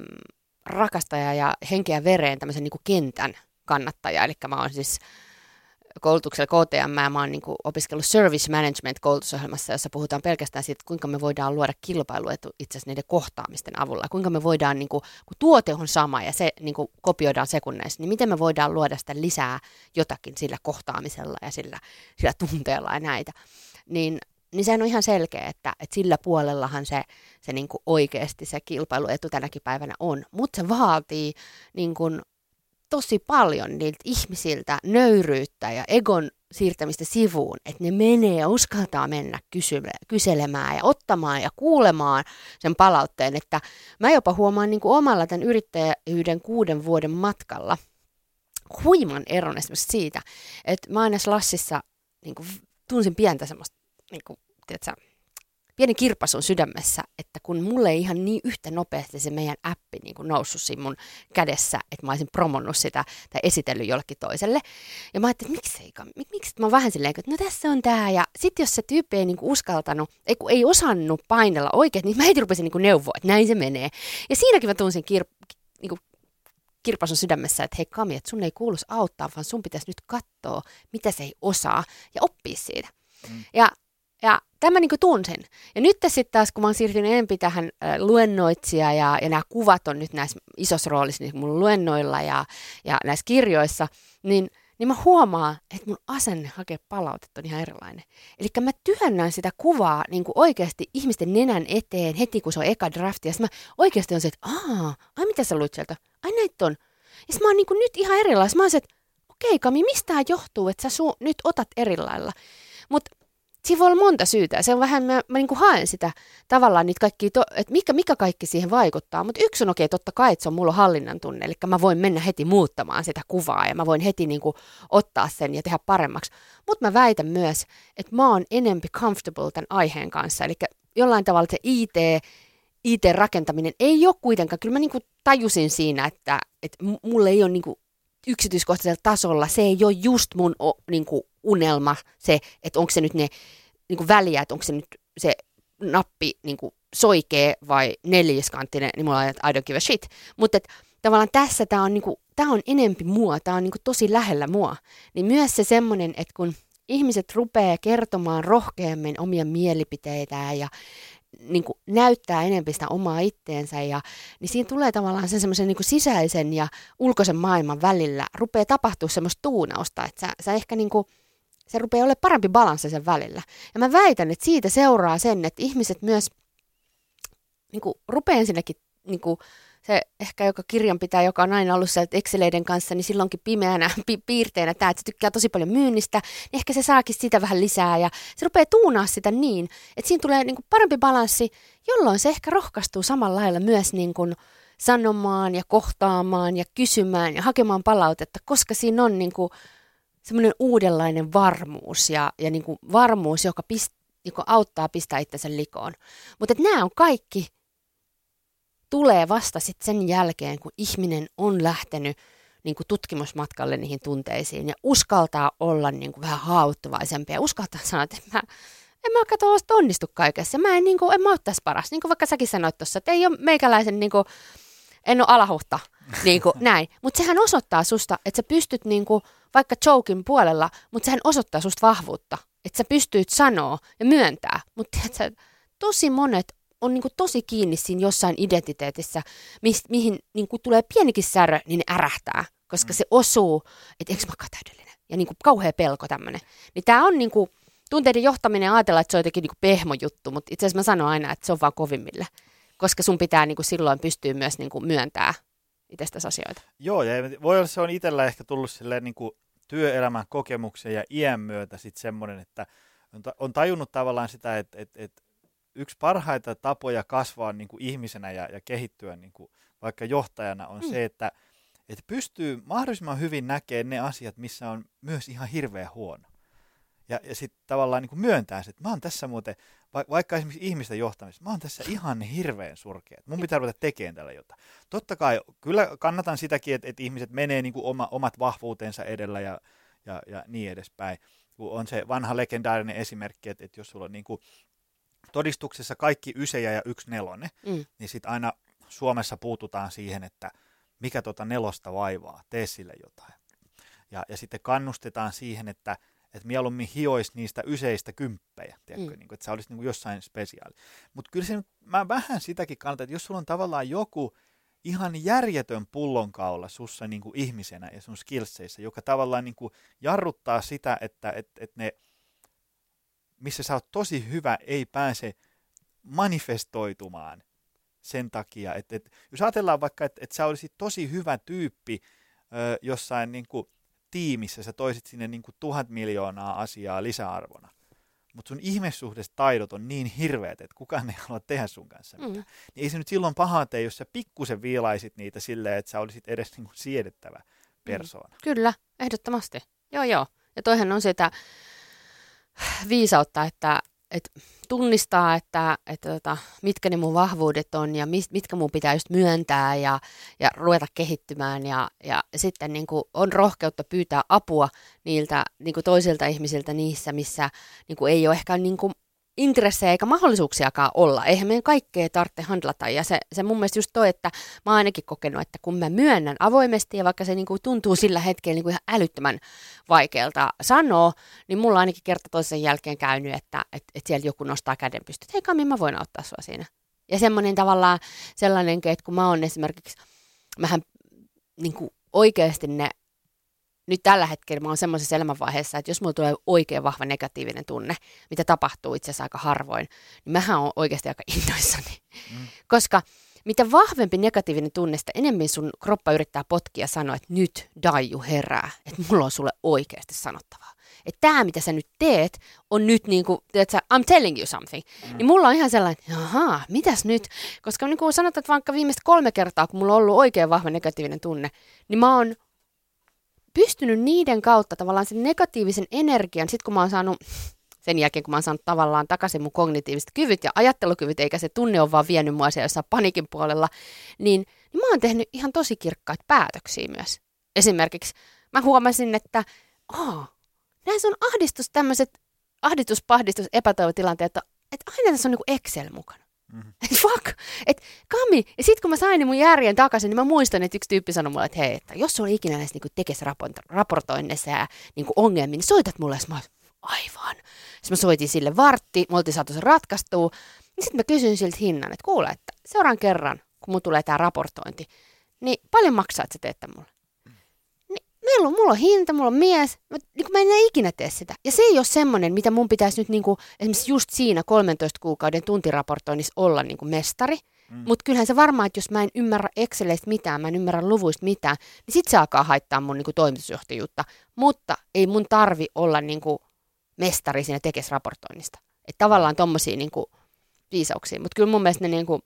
Speaker 3: rakastaja ja henkeä vereen tämmöisen niin kuin kentän kannattaja. Eli mä oon siis koulutuksella KTM, mä oon niin kuin opiskellut Service Management koulutusohjelmassa, jossa puhutaan pelkästään siitä, kuinka me voidaan luoda kilpailuetu itse asiassa niiden kohtaamisten avulla. Kuinka me voidaan, niin kuin, kun tuote on sama ja se niin kuin kopioidaan sekunneissa, niin miten me voidaan luoda sitä lisää jotakin sillä kohtaamisella ja sillä, sillä tunteella ja näitä. Niin niin sehän on ihan selkeä, että, että sillä puolellahan se, se niin kuin oikeasti se kilpailuetu tänäkin päivänä on. Mutta se vaatii niin kuin tosi paljon niiltä ihmisiltä nöyryyttä ja egon siirtämistä sivuun, että ne menee ja uskaltaa mennä kysyle- kyselemään ja ottamaan ja kuulemaan sen palautteen, että mä jopa huomaan niin kuin omalla tämän yrittäjyyden kuuden vuoden matkalla huiman eron esimerkiksi siitä, että mä aina Slassissa niin kuin tunsin pientä semmoista niin kuin, tiedätkö, pieni kirpasun sydämessä, että kun mulle ei ihan niin yhtä nopeasti se meidän appi niin kuin noussut siinä mun kädessä, että mä olisin promonnut sitä tai esitellyt jollekin toiselle. Ja mä ajattelin, että miksi mik, miksi mä oon vähän silleen, että no tässä on tää. Ja sitten jos se tyyppi ei niin kuin uskaltanut, ei, kun ei osannut painella oikein, niin mä heti rupesin niin kuin neuvoa, että näin se menee. Ja siinäkin mä tunsin kir, niin kuin kirpasun sydämessä, että hei Kami, että sun ei kuulus auttaa, vaan sun pitäisi nyt katsoa, mitä se ei osaa ja oppia siitä.
Speaker 2: Mm.
Speaker 3: Ja, ja tämä niin tunsin. Ja nyt sitten taas, kun mä oon siirtynyt enemmän tähän äh, luennoitsija ja, ja nämä kuvat on nyt näissä isossa roolissa niin mun luennoilla ja, ja näissä kirjoissa, niin, niin mä huomaan, että mun asenne hakea palautetta on ihan erilainen. Eli mä työnnän sitä kuvaa niin kuin oikeasti ihmisten nenän eteen heti, kun se on eka drafti. Ja mä oikeasti on se, että aah, ai mitä sä luit sieltä? Ai näitä on. Ja mä oon niin kuin nyt ihan erilainen. Mä oon se, että okei Kami, mistä johtuu, että sä su- nyt otat erilailla. Mutta siinä voi olla monta syytä. Se on vähän, mä, mä niin kuin haen sitä tavallaan niitä kaikki, to, että mikä, mikä kaikki siihen vaikuttaa. Mutta yksi on okei, okay, totta kai, että se on mulla hallinnan tunne. Eli mä voin mennä heti muuttamaan sitä kuvaa ja mä voin heti niin kuin ottaa sen ja tehdä paremmaksi. Mutta mä väitän myös, että mä oon enempi comfortable tämän aiheen kanssa. Eli jollain tavalla se IT, IT-rakentaminen ei ole kuitenkaan, kyllä mä niin kuin tajusin siinä, että, että mulle ei ole niin kuin yksityiskohtaisella tasolla, se ei ole just mun o, niin kuin unelma, se, että onko se nyt ne niin kuin väliä, että onko se nyt se nappi niin kuin soikee vai neljäskanttinen, niin mulla on, että I don't give a shit. Mutta tavallaan tässä tämä on, niin on enempi mua, tämä on niin kuin tosi lähellä mua. Niin myös se semmoinen, että kun ihmiset rupeaa kertomaan rohkeammin omia mielipiteitään ja niin kuin näyttää enemmän sitä omaa itteensä, ja, niin siinä tulee tavallaan sen semmoisen niin sisäisen ja ulkoisen maailman välillä, rupeaa tapahtua semmoista tuunausta, että sä, sä ehkä niin kuin, se rupeaa olemaan parempi balanssi sen välillä. Ja mä väitän, että siitä seuraa sen, että ihmiset myös niin kuin, rupeaa ensinnäkin niin kuin, se ehkä joka kirjanpitäjä, joka on aina ollut sieltä Exceleiden kanssa, niin silloinkin pimeänä pi- piirteenä tämä, että se tykkää tosi paljon myynnistä, niin ehkä se saakin sitä vähän lisää ja se rupeaa tuunaa sitä niin, että siinä tulee niin kuin parempi balanssi, jolloin se ehkä rohkaistuu samalla lailla myös niin kuin sanomaan ja kohtaamaan ja kysymään ja hakemaan palautetta, koska siinä on niin kuin semmoinen uudenlainen varmuus ja, ja niin kuin varmuus, joka, pist, joka auttaa pistää itsensä likoon. Mutta nämä on kaikki tulee vasta sitten sen jälkeen, kun ihminen on lähtenyt niin kuin tutkimusmatkalle niihin tunteisiin ja uskaltaa olla niin kuin vähän haavoittuvaisempi ja uskaltaa sanoa, että mä, en mä katso onnistu kaikessa. Mä en, niin kuin, en mä ole tässä paras. Niin kuin vaikka säkin sanoit tuossa, että ei ole meikäläisen, niin kuin, en ole alahuhta. Niin kuin, *laughs* näin. Mutta sehän osoittaa susta, että sä pystyt niin kuin, vaikka jokin puolella, mutta sehän osoittaa susta vahvuutta. Että sä pystyt sanoa ja myöntää. Mutta tosi monet on niin kuin tosi kiinni siinä jossain identiteetissä, mi, mihin niin kuin tulee pienikin särö, niin ne ärähtää, koska mm. se osuu, että eikö mä täydellinen. Ja niin kuin kauhea pelko tämmöinen. Niin tämä on niin kuin, tunteiden johtaminen ajatella, että se on jotenkin niin pehmo juttu, mutta itse asiassa mä sanon aina, että se on vaan kovimmille. Koska sun pitää niin kuin silloin pystyä myös niin kuin myöntää itsestäsi asioita.
Speaker 2: Joo, ja voi olla se on itsellä ehkä tullut silleen niin kuin työelämän kokemuksen ja iän myötä sitten semmoinen, että on tajunnut tavallaan sitä, että, että, että yksi parhaita tapoja kasvaa niin kuin ihmisenä ja, ja kehittyä niin kuin vaikka johtajana on mm. se, että, että pystyy mahdollisimman hyvin näkemään ne asiat, missä on myös ihan hirveä huono. Ja, ja sitten tavallaan niin kuin myöntää se, että mä oon tässä muuten, vaikka esimerkiksi ihmisten johtamista, mä oon tässä ihan hirveän surkea. Mun pitää ruveta tekemään tällä jotain. Totta kai, kyllä kannatan sitäkin, että, että ihmiset menee niin kuin oma, omat vahvuutensa edellä ja, ja, ja niin edespäin. On se vanha legendaarinen esimerkki, että, että jos sulla on niin kuin todistuksessa kaikki ysejä ja yksi nelonen, mm. niin sitten aina Suomessa puututaan siihen, että mikä tuota nelosta vaivaa, tee sille jotain. Ja, ja sitten kannustetaan siihen, että että mieluummin hioisi niistä yseistä kymppejä, tiedätkö, mm. niin kuin, että se olisi niin kuin jossain spesiaali. Mutta kyllä se, mä vähän sitäkin kannatan, että jos sulla on tavallaan joku ihan järjetön pullonkaula sussa niin kuin ihmisenä ja sun skillseissä, joka tavallaan niin kuin jarruttaa sitä, että et, et ne, missä sä oot tosi hyvä, ei pääse manifestoitumaan sen takia, että, että jos ajatellaan vaikka, että, että sä olisit tosi hyvä tyyppi ö, jossain niin kuin tiimissä sä toisit sinne niin kuin tuhat miljoonaa asiaa lisäarvona. Mutta sun ihmissuhdestaidot on niin hirveät, että kukaan ei halua tehdä sun kanssa mitään. Mm. Niin ei se nyt silloin pahaa tee, jos sä pikkusen viilaisit niitä silleen, että sä olisit edes niin kuin siedettävä persoona. Mm.
Speaker 3: Kyllä, ehdottomasti. Joo, joo. Ja toihan on sitä viisautta, että, että tunnistaa, että, että tota, mitkä ne mun vahvuudet on ja mit, mitkä mun pitää just myöntää ja, ja ruveta kehittymään. Ja, ja sitten niin kuin on rohkeutta pyytää apua niiltä niin kuin toisilta ihmisiltä niissä, missä niin kuin ei ole ehkä niin kuin intressejä eikä mahdollisuuksiakaan olla. Eihän meidän kaikkea tarvitse handlata. Ja se, se mun mielestä just toi, että mä oon ainakin kokenut, että kun mä myönnän avoimesti ja vaikka se niinku tuntuu sillä hetkellä niinku ihan älyttömän vaikealta sanoa, niin mulla on ainakin kerta toisen jälkeen käynyt, että et, et siellä joku nostaa käden pystyyn, että hei Kami, mä voin auttaa sua siinä. Ja semmoinen tavallaan sellainen, että kun mä oon esimerkiksi, mähän niin kuin oikeasti ne nyt tällä hetkellä mä oon semmoisessa elämänvaiheessa, että jos mulla tulee oikein vahva negatiivinen tunne, mitä tapahtuu itse asiassa aika harvoin, niin mähän on oikeasti aika *laughs* innoissani. Mm. Koska mitä vahvempi negatiivinen tunne, sitä enemmän sun kroppa yrittää potkia ja sanoa, että nyt Daiju herää, että mulla on sulle oikeasti sanottavaa. Että tämä, mitä sä nyt teet, on nyt niin kuin, sä, I'm telling you something. Mm. Niin mulla on ihan sellainen, että mitäs nyt? Koska niin kuin sanotaan, että vaikka viimeistä kolme kertaa, kun mulla on ollut oikein vahva negatiivinen tunne, niin mä oon pystynyt niiden kautta tavallaan sen negatiivisen energian, sit kun mä oon saanut sen jälkeen, kun mä oon saanut tavallaan takaisin mun kognitiiviset kyvyt ja ajattelukyvyt, eikä se tunne ole vaan vienyt mua siellä jossain panikin puolella, niin, niin mä oon tehnyt ihan tosi kirkkaita päätöksiä myös. Esimerkiksi mä huomasin, että oh, näissä on ahdistus, tämmöiset ahdistus, pahdistus, epätoivotilanteet, että aina tässä on niinku Excel mukana. Mm-hmm. Et fuck, että kami. Ja sitten kun mä sain mun järjen takaisin, niin mä muistan, että yksi tyyppi sanoi mulle, että hei, että jos sulla ikinä näissä niinku tekes raportoinnissa ja niinku ongelmia, niin soitat mulle. Mä aivan. Sitten mä soitin sille vartti, me oltiin saatu se ratkaistua. Niin sitten mä kysyin siltä hinnan, että kuule, että seuraan kerran, kun mun tulee tämä raportointi, niin paljon maksaa, että sä teet mulle? Meillä on, mulla on hinta, mulla on mies, mä, niin mä en enää ikinä tee sitä. Ja se ei ole semmoinen, mitä mun pitäisi nyt niin kuin, esimerkiksi just siinä 13 kuukauden tuntiraportoinnissa olla niin kuin mestari. Mm. Mutta kyllähän se varmaan, että jos mä en ymmärrä Exceleistä mitään, mä en ymmärrä luvuista mitään, niin sit se alkaa haittaa mun niin kuin toimitusjohtajuutta. Mutta ei mun tarvi olla niin kuin mestari siinä tekesraportoinnista. Että tavallaan tommosia niin kuin viisauksia. Mutta kyllä mun mielestä ne niin kuin,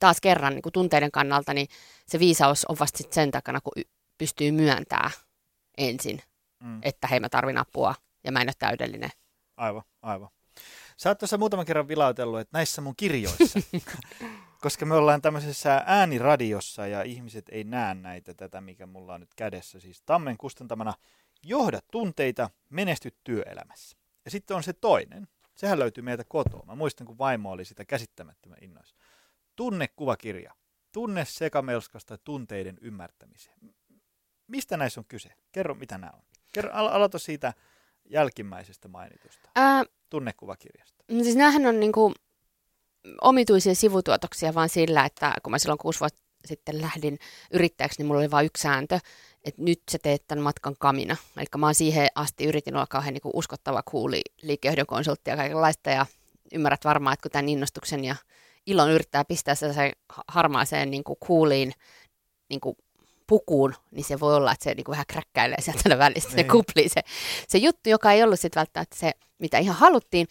Speaker 3: taas kerran niin kuin tunteiden kannalta, niin se viisaus on vasta sen takana, kun pystyy myöntämään ensin, mm. että hei mä tarvin apua ja mä en ole täydellinen.
Speaker 2: Aivan, aivan. Sä oot tuossa muutaman kerran vilautellut, että näissä mun kirjoissa, *laughs* koska me ollaan tämmöisessä ääniradiossa ja ihmiset ei näe näitä, tätä mikä mulla on nyt kädessä. Siis Tammen kustantamana Johda tunteita, menesty työelämässä. Ja sitten on se toinen. Sehän löytyy meiltä kotoa. Mä muistan, kun vaimo oli sitä käsittämättömän innoissa. Tunnekuvakirja. Tunne sekamelskasta tunteiden ymmärtämiseen mistä näissä on kyse? Kerro, mitä nämä on. Kerro, al- aloita siitä jälkimmäisestä mainitusta, Ää, tunnekuvakirjasta.
Speaker 3: Siis näähän on niinku, omituisia sivutuotoksia vaan sillä, että kun mä silloin kuusi vuotta sitten lähdin yrittäjäksi, niin mulla oli vain yksi sääntö, että nyt sä teet tämän matkan kamina. Eli mä oon siihen asti yritin olla kauhean niin uskottava, kuuli liikehdon konsultti ja kaikenlaista ja ymmärrät varmaan, että kun tämän innostuksen ja ilon yrittää pistää se harmaaseen niin kuin kuuliin niin kuin pukuun, niin se voi olla, että se niin kuin vähän kräkkäilee sieltä välistä, se niin. kuplii se, se juttu, joka ei ollut sitten välttämättä se, mitä ihan haluttiin,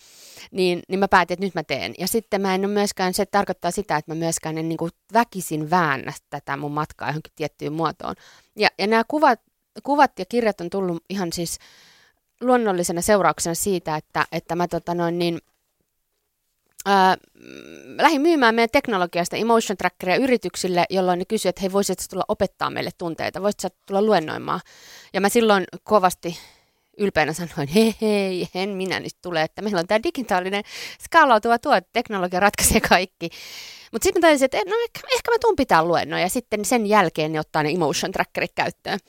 Speaker 3: niin, niin mä päätin, että nyt mä teen. Ja sitten mä en ole myöskään, se tarkoittaa sitä, että mä myöskään en niin kuin väkisin väännä tätä mun matkaa johonkin tiettyyn muotoon. Ja, ja nämä kuvat, kuvat ja kirjat on tullut ihan siis luonnollisena seurauksena siitä, että, että mä tota noin niin, ää, lähdin myymään meidän teknologiasta emotion trackeria yrityksille, jolloin ne kysyivät, että hei, voisitko tulla opettaa meille tunteita, voisitko tulla luennoimaan. Ja mä silloin kovasti ylpeänä sanoin, hei hei, en minä nyt tule, että meillä on tämä digitaalinen skaalautuva tuote, teknologia ratkaisee kaikki. Mutta sitten mä tajusin, että no ehkä, ehkä mä tuun pitää luennoja ja sitten sen jälkeen ne ottaa ne emotion trackerit käyttöön.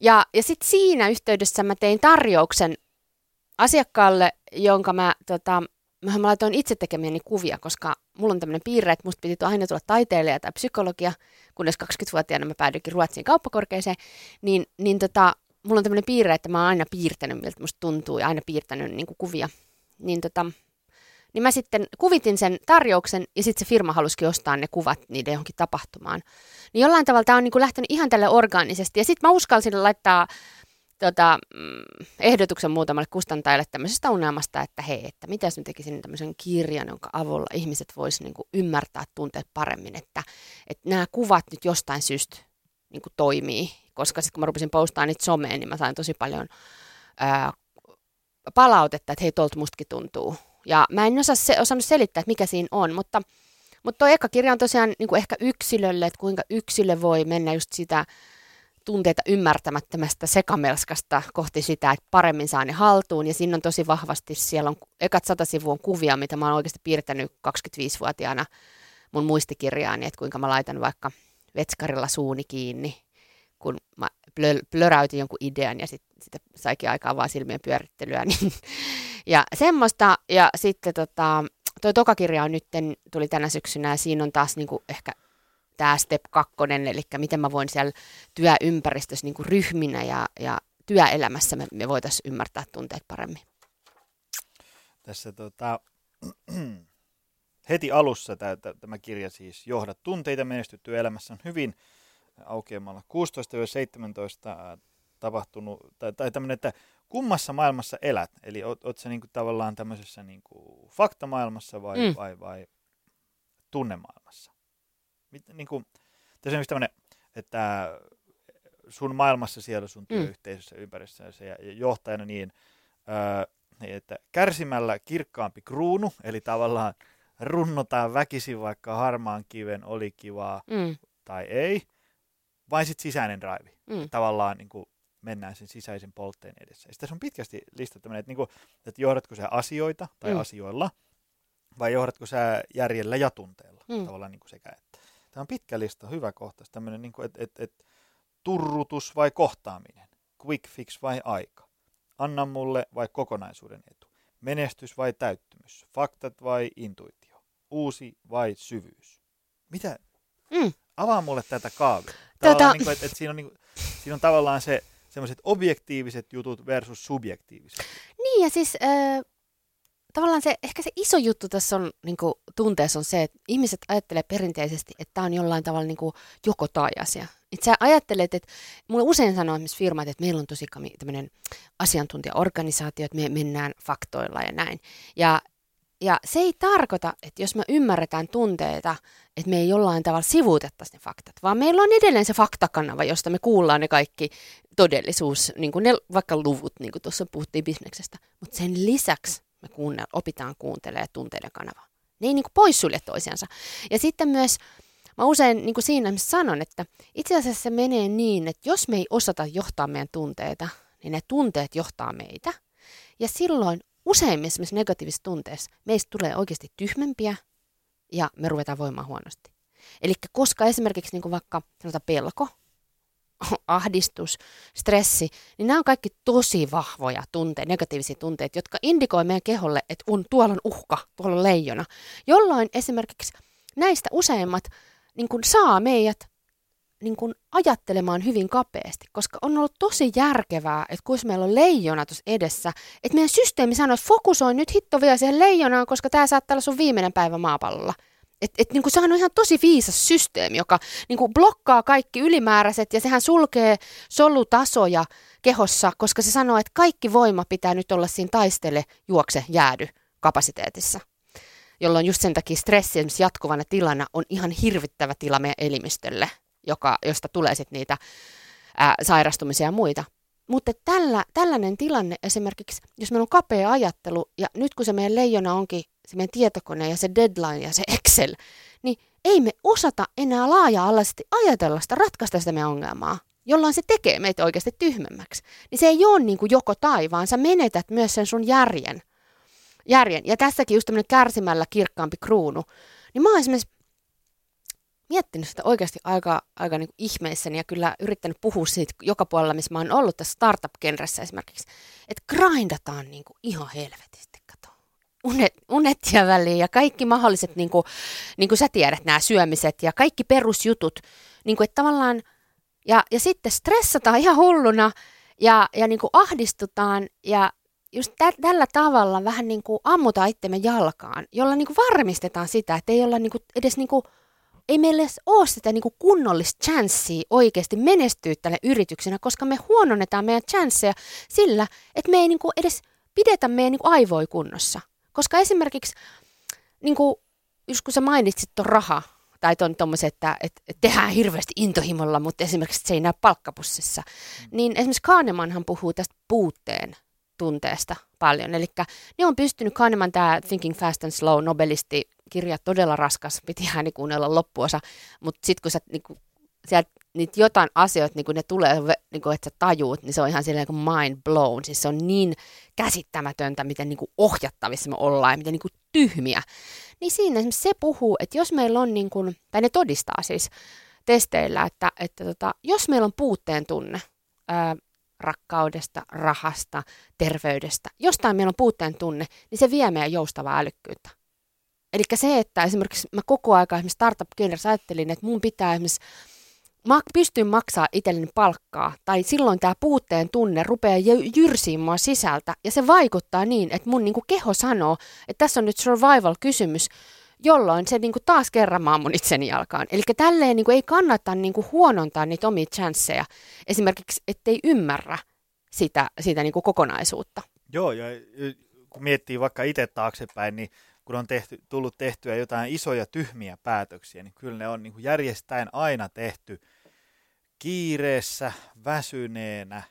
Speaker 3: Ja, ja sitten siinä yhteydessä mä tein tarjouksen asiakkaalle, jonka mä tota, mä, mä laitoin itse tekemiäni kuvia, koska mulla on tämmöinen piirre, että musta piti aina tulla taiteilija tai psykologia, kunnes 20-vuotiaana mä päädyinkin Ruotsiin kauppakorkeeseen, niin, niin tota, mulla on tämmöinen piirre, että mä oon aina piirtänyt, miltä musta tuntuu, ja aina piirtänyt niin kuin kuvia. Niin, tota, niin mä sitten kuvitin sen tarjouksen, ja sitten se firma halusikin ostaa ne kuvat niiden johonkin tapahtumaan. Niin jollain tavalla tämä on niin kuin lähtenyt ihan tälle orgaanisesti, ja sitten mä uskalsin laittaa tota, mm, ehdotuksen muutamalle kustantajalle tämmöisestä unelmasta, että hei, että mitä jos tekisin tämmöisen kirjan, jonka avulla ihmiset vois niin kuin ymmärtää tunteet paremmin, että, että nämä kuvat nyt jostain syystä niin kuin toimii, koska sitten kun mä rupesin postaamaan niitä someen, niin mä sain tosi paljon ää, palautetta, että hei, tuolta mustakin tuntuu. Ja mä en osaa se, osannut selittää, että mikä siinä on, mutta, mutta tuo eka kirja on tosiaan niin ehkä yksilölle, että kuinka yksilö voi mennä just sitä tunteita ymmärtämättömästä sekamelskasta kohti sitä, että paremmin saa ne haltuun. Ja siinä on tosi vahvasti, siellä on ekat sata sivua kuvia, mitä mä oon oikeasti piirtänyt 25-vuotiaana mun muistikirjaani, että kuinka mä laitan vaikka vetskarilla suuni kiinni, kun mä plöräytin jonkun idean ja sitten sit saikin aikaa vaan silmien pyörittelyä. *laughs* Niin, ja semmoista, ja sitten tota, toi tokakirja on nyt, tuli tänä syksynä, ja siinä on taas niinku ehkä tämä step kakkonen, eli miten mä voin siellä työympäristössä niin kuin ryhminä ja, ja työelämässä me, me voitaisiin ymmärtää tunteet paremmin.
Speaker 2: Tässä tota, *clears throat* heti alussa tämä, tämä kirja siis Johda tunteita menestytty elämässä on hyvin aukeamalla 16-17 tapahtunut, tai, tai tämmöinen, että kummassa maailmassa elät, eli oot, oot sä niinku tavallaan tämmöisessä niinku faktamaailmassa vai, mm. vai, vai tunnemaailmassa? Mit, niin kuin, tässä on tämmöinen, että sun maailmassa siellä sun mm. työyhteisössä, mm. ympäristössä ja, ja johtajana niin, ää, niin, että kärsimällä kirkkaampi kruunu, eli tavallaan runnotaan väkisin vaikka harmaan kiven oli kivaa mm. tai ei, vai sitten sisäinen drive. Mm. Tavallaan niin kuin mennään sen sisäisen poltteen edessä. Ja tässä on pitkästi listattu, että, niin kuin, että johdatko sä asioita tai mm. asioilla, vai johdatko sä järjellä ja tunteella, mm. tavallaan niin kuin sekä että. Tämä on pitkä lista, hyvä kohta. Tämmöinen, niin että et, et, turrutus vai kohtaaminen, quick fix vai aika, anna mulle vai kokonaisuuden etu, menestys vai täyttymys, faktat vai intuitio, uusi vai syvyys. Mitä? Mm. Avaa mulle tätä kaavia. Tätä... Niin kuin, että, että siinä, on, niin kuin, siinä on tavallaan se semmoiset objektiiviset jutut versus subjektiiviset.
Speaker 3: Niin ja siis äh, tavallaan se, ehkä se iso juttu tässä on niin kuin, tunteessa on se, että ihmiset ajattelee perinteisesti, että tämä on jollain tavalla niin kuin, joko tai asia. Itse sä ajattelet, että mulle usein sanoo esimerkiksi firmat, että meillä on tosi tämmöinen asiantuntijaorganisaatio, että me mennään faktoilla ja näin. Ja, ja se ei tarkoita, että jos me ymmärretään tunteita, että me ei jollain tavalla sivuutettaisi ne faktat, vaan meillä on edelleen se faktakanava, josta me kuullaan ne kaikki todellisuus, niin kuin ne vaikka luvut, niin kuin tuossa puhuttiin bisneksestä. Mutta sen lisäksi me kuunnel, opitaan kuuntelemaan tunteiden kanavaa. Ne ei niin kuin poissulje toisiansa. Ja sitten myös, mä usein niin kuin siinä sanon, että itse asiassa se menee niin, että jos me ei osata johtaa meidän tunteita, niin ne tunteet johtaa meitä. Ja silloin useimmissa negatiivisissa tunteissa meistä tulee oikeasti tyhmempiä ja me ruvetaan voimaan huonosti. Eli koska esimerkiksi niin kuin vaikka sanotaan pelko *laughs* ahdistus, stressi, niin nämä on kaikki tosi vahvoja tunteita, negatiivisia tunteita, jotka indikoi meidän keholle, että on, tuolla on uhka, tuolla on leijona. Jolloin esimerkiksi näistä useimmat niin kun saa meidät niin kun ajattelemaan hyvin kapeasti, koska on ollut tosi järkevää, että kun meillä on leijona tuossa edessä, että meidän systeemi sanoo, että fokusoi nyt hitto vielä siihen leijonaan, koska tämä saattaa olla sun viimeinen päivä maapallolla. Et, et, niin sehän on ihan tosi viisas systeemi, joka niin kuin blokkaa kaikki ylimääräiset ja sehän sulkee solutasoja kehossa, koska se sanoo, että kaikki voima pitää nyt olla siinä taistele, juokse, jäädy kapasiteetissa. Jolloin just sen takia stressi esimerkiksi jatkuvana tilana on ihan hirvittävä tila meidän elimistölle, joka, josta tulee sitten niitä ää, sairastumisia ja muita. Mutta tällä, tällainen tilanne esimerkiksi, jos meillä on kapea ajattelu, ja nyt kun se meidän leijona onkin se meidän tietokone ja se deadline ja se Excel, niin ei me osata enää laaja-alaisesti ajatella sitä, ratkaista sitä meidän ongelmaa, jolloin se tekee meitä oikeasti tyhmemmäksi. Niin se ei ole niin kuin joko tai, vaan sä menetät myös sen sun järjen. järjen. Ja tässäkin just tämmöinen kärsimällä kirkkaampi kruunu. Niin mä oon esimerkiksi miettinyt sitä oikeasti aika, aika niin ihmeissäni ja kyllä yrittänyt puhua siitä joka puolella, missä mä oon ollut tässä startup-genressä esimerkiksi, että grindataan niin kuin ihan helvetisti. Unet, unet ja väliin ja kaikki mahdolliset, niin kuin, niin kuin sä tiedät, nämä syömiset ja kaikki perusjutut, niin kuin, että tavallaan, ja, ja sitten stressataan ihan hulluna ja, ja niin kuin ahdistutaan ja just tä, tällä tavalla vähän niin kuin ammutaan itsemme jalkaan, jolla niin kuin varmistetaan sitä, että ei olla niin kuin edes niin kuin ei meillä edes ole sitä niin kuin kunnollista chanssiä oikeasti menestyä tälle yrityksenä, koska me huononnetaan meidän chansseja sillä, että me ei niin kuin edes pidetä meidän niin kuin aivoja kunnossa. Koska esimerkiksi, niin kuin, just kun sä mainitsit tuon raha, tai tuon tommosen, että, että tehdään hirveästi intohimolla, mutta esimerkiksi se ei näy palkkapussissa, mm. niin esimerkiksi Kahnemanhan puhuu tästä puutteen tunteesta paljon. Eli ne on pystynyt, Kahneman tämä Thinking Fast and Slow Nobelisti kirja todella raskas, piti ääni kuunnella loppuosa, mutta sitten kun sä niinku, sieltä niitä jotain asioita, niin kun ne tulee, niin kun, että sä tajuut, niin se on ihan silleen kuin mind blown. Siis se on niin käsittämätöntä, miten niin ohjattavissa me ollaan ja miten niin tyhmiä. Niin siinä esimerkiksi se puhuu, että jos meillä on, niin kuin, tai ne todistaa siis testeillä, että, että tota, jos meillä on puutteen tunne, ää, rakkaudesta, rahasta, terveydestä, jostain meillä on puutteen tunne, niin se vie meidän joustavaa älykkyyttä. Eli se, että esimerkiksi mä koko ajan esimerkiksi startup ajattelin, että mun pitää esimerkiksi mä pystyn maksaa itselleni palkkaa, tai silloin tämä puutteen tunne rupeaa jyrsiin mua sisältä, ja se vaikuttaa niin, että mun niinku keho sanoo, että tässä on nyt survival-kysymys, jolloin se niinku taas kerran maa mun itseni jalkaan. Eli tälleen niinku ei kannata niinku huonontaa niitä omia chansseja, esimerkiksi ettei ymmärrä sitä, sitä niinku kokonaisuutta.
Speaker 2: Joo, ja kun miettii vaikka itse taaksepäin, niin kun on tehty, tullut tehtyä jotain isoja tyhmiä päätöksiä, niin kyllä ne on niin kuin järjestäen aina tehty kiireessä, väsyneenä,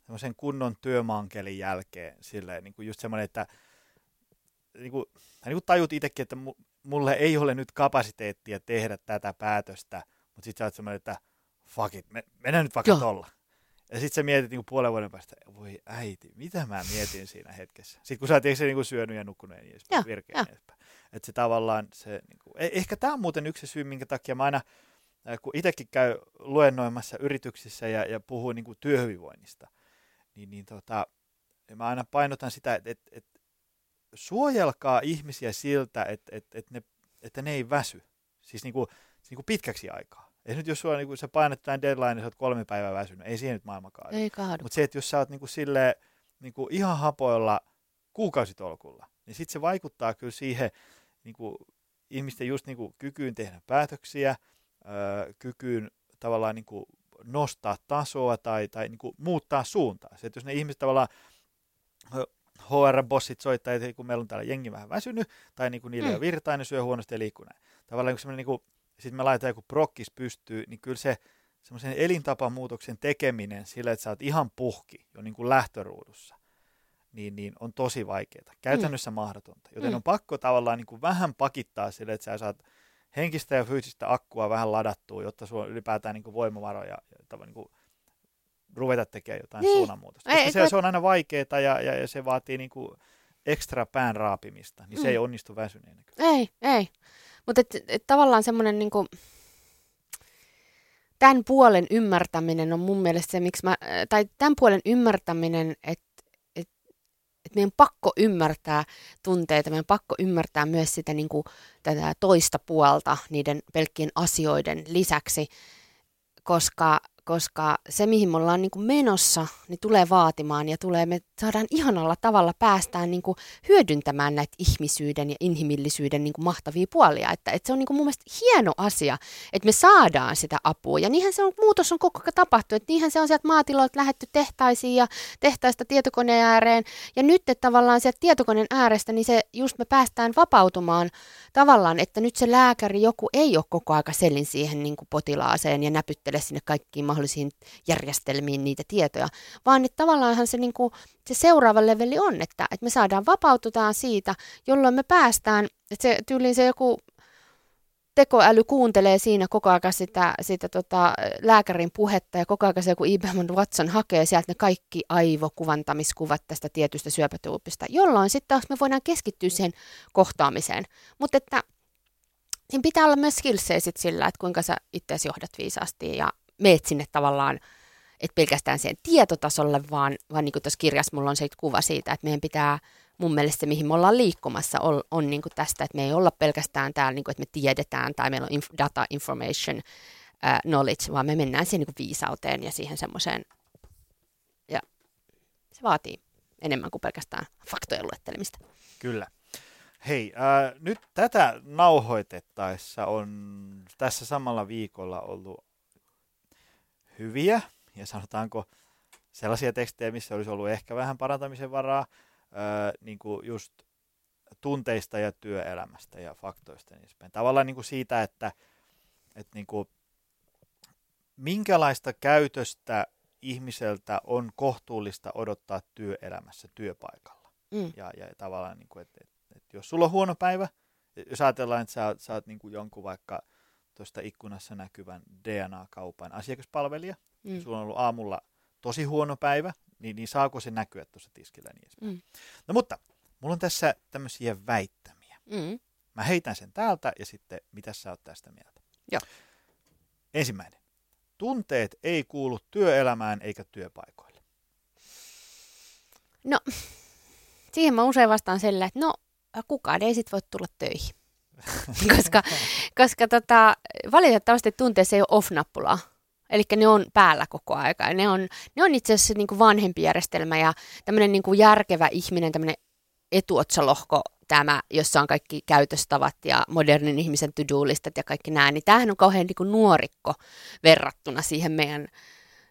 Speaker 2: semmoisen kunnon työmankelin jälkeen. Silleen, niin kuin just semmoinen, että niin kuin, niin kuin tajut itsekin, että mulle ei ole nyt kapasiteettia tehdä tätä päätöstä, mutta sitten sä oot semmoinen, että fuck it, me, mennään nyt vaikka Joo. tolla. Ja sitten sä mietit niin puolen vuoden päästä, voi äiti, mitä mä mietin siinä hetkessä. Sitten kun sä oot se niin syönyt ja nukkunut ja niin edespäin, virkeen Että se tavallaan, se, niin kuin, e- ehkä tämä on muuten yksi syy, minkä takia mä aina, kun itsekin käy luennoimassa yrityksissä ja, ja puhuu niin kuin työhyvinvoinnista, niin, niin tota, mä aina painotan sitä, että, että, että suojelkaa ihmisiä siltä, että, että, että, ne, että ne ei väsy. Siis niin kuin, niin kuin pitkäksi aikaa. Ei nyt jos sulla, niin sä painat tämän deadline, niin sä oot kolme päivää väsynyt, ei siihen nyt maailma kaadu.
Speaker 3: Ei kaadu.
Speaker 2: Mutta se, että jos sä oot niin kuin silleen, niin kuin ihan hapoilla kuukausitolkulla, niin sitten se vaikuttaa kyllä siihen niin kuin ihmisten just niin kuin kykyyn tehdä päätöksiä, kykyyn tavallaan niin kuin nostaa tasoa tai, tai niin kuin muuttaa suuntaa. Se, että jos ne ihmiset tavallaan HR-bossit soittaa, että kun meillä on täällä jengi vähän väsynyt, tai niin kuin niillä mm. on virtainen, syö huonosti ja liikkuu näin. Tavallaan niin kuin sitten me laitetaan joku prokkis pystyy, niin kyllä se semmoisen elintapamuutoksen tekeminen sillä, että sä oot ihan puhki jo niin kuin lähtöruudussa, niin, niin on tosi vaikeaa. Käytännössä mm. mahdotonta. Joten mm. on pakko tavallaan niin kuin vähän pakittaa sille, että sä saat henkistä ja fyysistä akkua vähän ladattua, jotta sulla on ylipäätään niin kuin voimavaroja ja niin kuin ruveta tekemään jotain niin. suunnanmuutosta. Ei, se, se on aina vaikeaa ja, ja, ja se vaatii niin kuin ekstra pään raapimista, niin mm. se ei onnistu väsyneenä.
Speaker 3: Ei, ei. Mutta et, et tavallaan semmoinen, niinku, tämän puolen ymmärtäminen on mun mielestä se, miksi mä, tai tämän puolen ymmärtäminen, että et, et meidän pakko ymmärtää tunteita, meidän pakko ymmärtää myös sitä niin kuin, tätä toista puolta niiden pelkkien asioiden lisäksi, koska koska se, mihin me ollaan niin kuin menossa, niin tulee vaatimaan ja tulee, me saadaan ihanalla tavalla päästään niin kuin hyödyntämään näitä ihmisyyden ja inhimillisyyden niin kuin mahtavia puolia. Että, että se on niin kuin mun mielestä hieno asia, että me saadaan sitä apua. Ja niinhän se on, muutos on koko ajan tapahtunut. Että niinhän se on sieltä maatiloilta lähetty tehtaisiin ja tehtaista tietokoneen ääreen. Ja nyt että tavallaan sieltä tietokoneen äärestä, niin se just me päästään vapautumaan tavallaan, että nyt se lääkäri joku ei ole koko aika selin siihen niin kuin potilaaseen ja näpyttele sinne kaikkiin mahdollisiin järjestelmiin niitä tietoja, vaan että tavallaanhan se, niin kuin, se seuraava leveli on, että, että me saadaan vapaututaan siitä, jolloin me päästään, että se tyyliin se joku tekoäly kuuntelee siinä koko ajan sitä, sitä tota, lääkärin puhetta ja koko ajan se joku IBM Watson hakee sieltä ne kaikki aivokuvantamiskuvat tästä tietystä syöpätuupista, jolloin sitten taas me voidaan keskittyä siihen kohtaamiseen. Mutta että siinä pitää olla myös skillsejä sillä, että kuinka sä itseäsi johdat viisaasti ja meet sinne tavallaan, että pelkästään siihen tietotasolle, vaan, vaan niin kuin tuossa kirjassa mulla on se kuva siitä, että meidän pitää mun mielestä se, mihin me ollaan liikkumassa, on, on niin kuin tästä, että me ei olla pelkästään täällä, niin kuin, että me tiedetään tai meillä on inf- data information uh, knowledge, vaan me mennään siihen niin kuin viisauteen ja siihen semmoiseen, ja se vaatii enemmän kuin pelkästään faktojen luettelemista.
Speaker 2: Kyllä. Hei, äh, nyt tätä nauhoitettaessa on tässä samalla viikolla ollut hyviä ja sanotaanko sellaisia tekstejä, missä olisi ollut ehkä vähän parantamisen varaa, öö, niin kuin just tunteista ja työelämästä ja faktoista. Niin Tavallaan niin kuin siitä, että, että niin kuin, minkälaista käytöstä ihmiseltä on kohtuullista odottaa työelämässä, työpaikalla. Mm. Ja, ja tavallaan, niin kuin, että, että, että jos sulla on huono päivä, jos ajatellaan, että sä, sä oot niin kuin jonkun vaikka – tuosta ikkunassa näkyvän DNA-kaupan asiakaspalvelija. Mm. Sulla on ollut aamulla tosi huono päivä, niin, niin saako se näkyä tuossa tiskillä niin mm. No mutta, mulla on tässä tämmöisiä väittämiä. Mm. Mä heitän sen täältä ja sitten mitä sä oot tästä mieltä?
Speaker 3: Joo.
Speaker 2: Ensimmäinen. Tunteet ei kuulu työelämään eikä työpaikoille.
Speaker 3: No, siihen mä usein vastaan sillä, että no kukaan ei sit voi tulla töihin. *laughs* koska koska tota, valitettavasti tunteessa ei ole off-nappulaa. Eli ne on päällä koko aika. Ne on, ne on itse asiassa niin kuin vanhempi järjestelmä ja tämmöinen niin kuin järkevä ihminen, tämmöinen etuotsalohko tämä, jossa on kaikki käytöstavat ja modernin ihmisen to-do-listat ja kaikki nämä, niin tämähän on kauhean niin kuin nuorikko verrattuna siihen meidän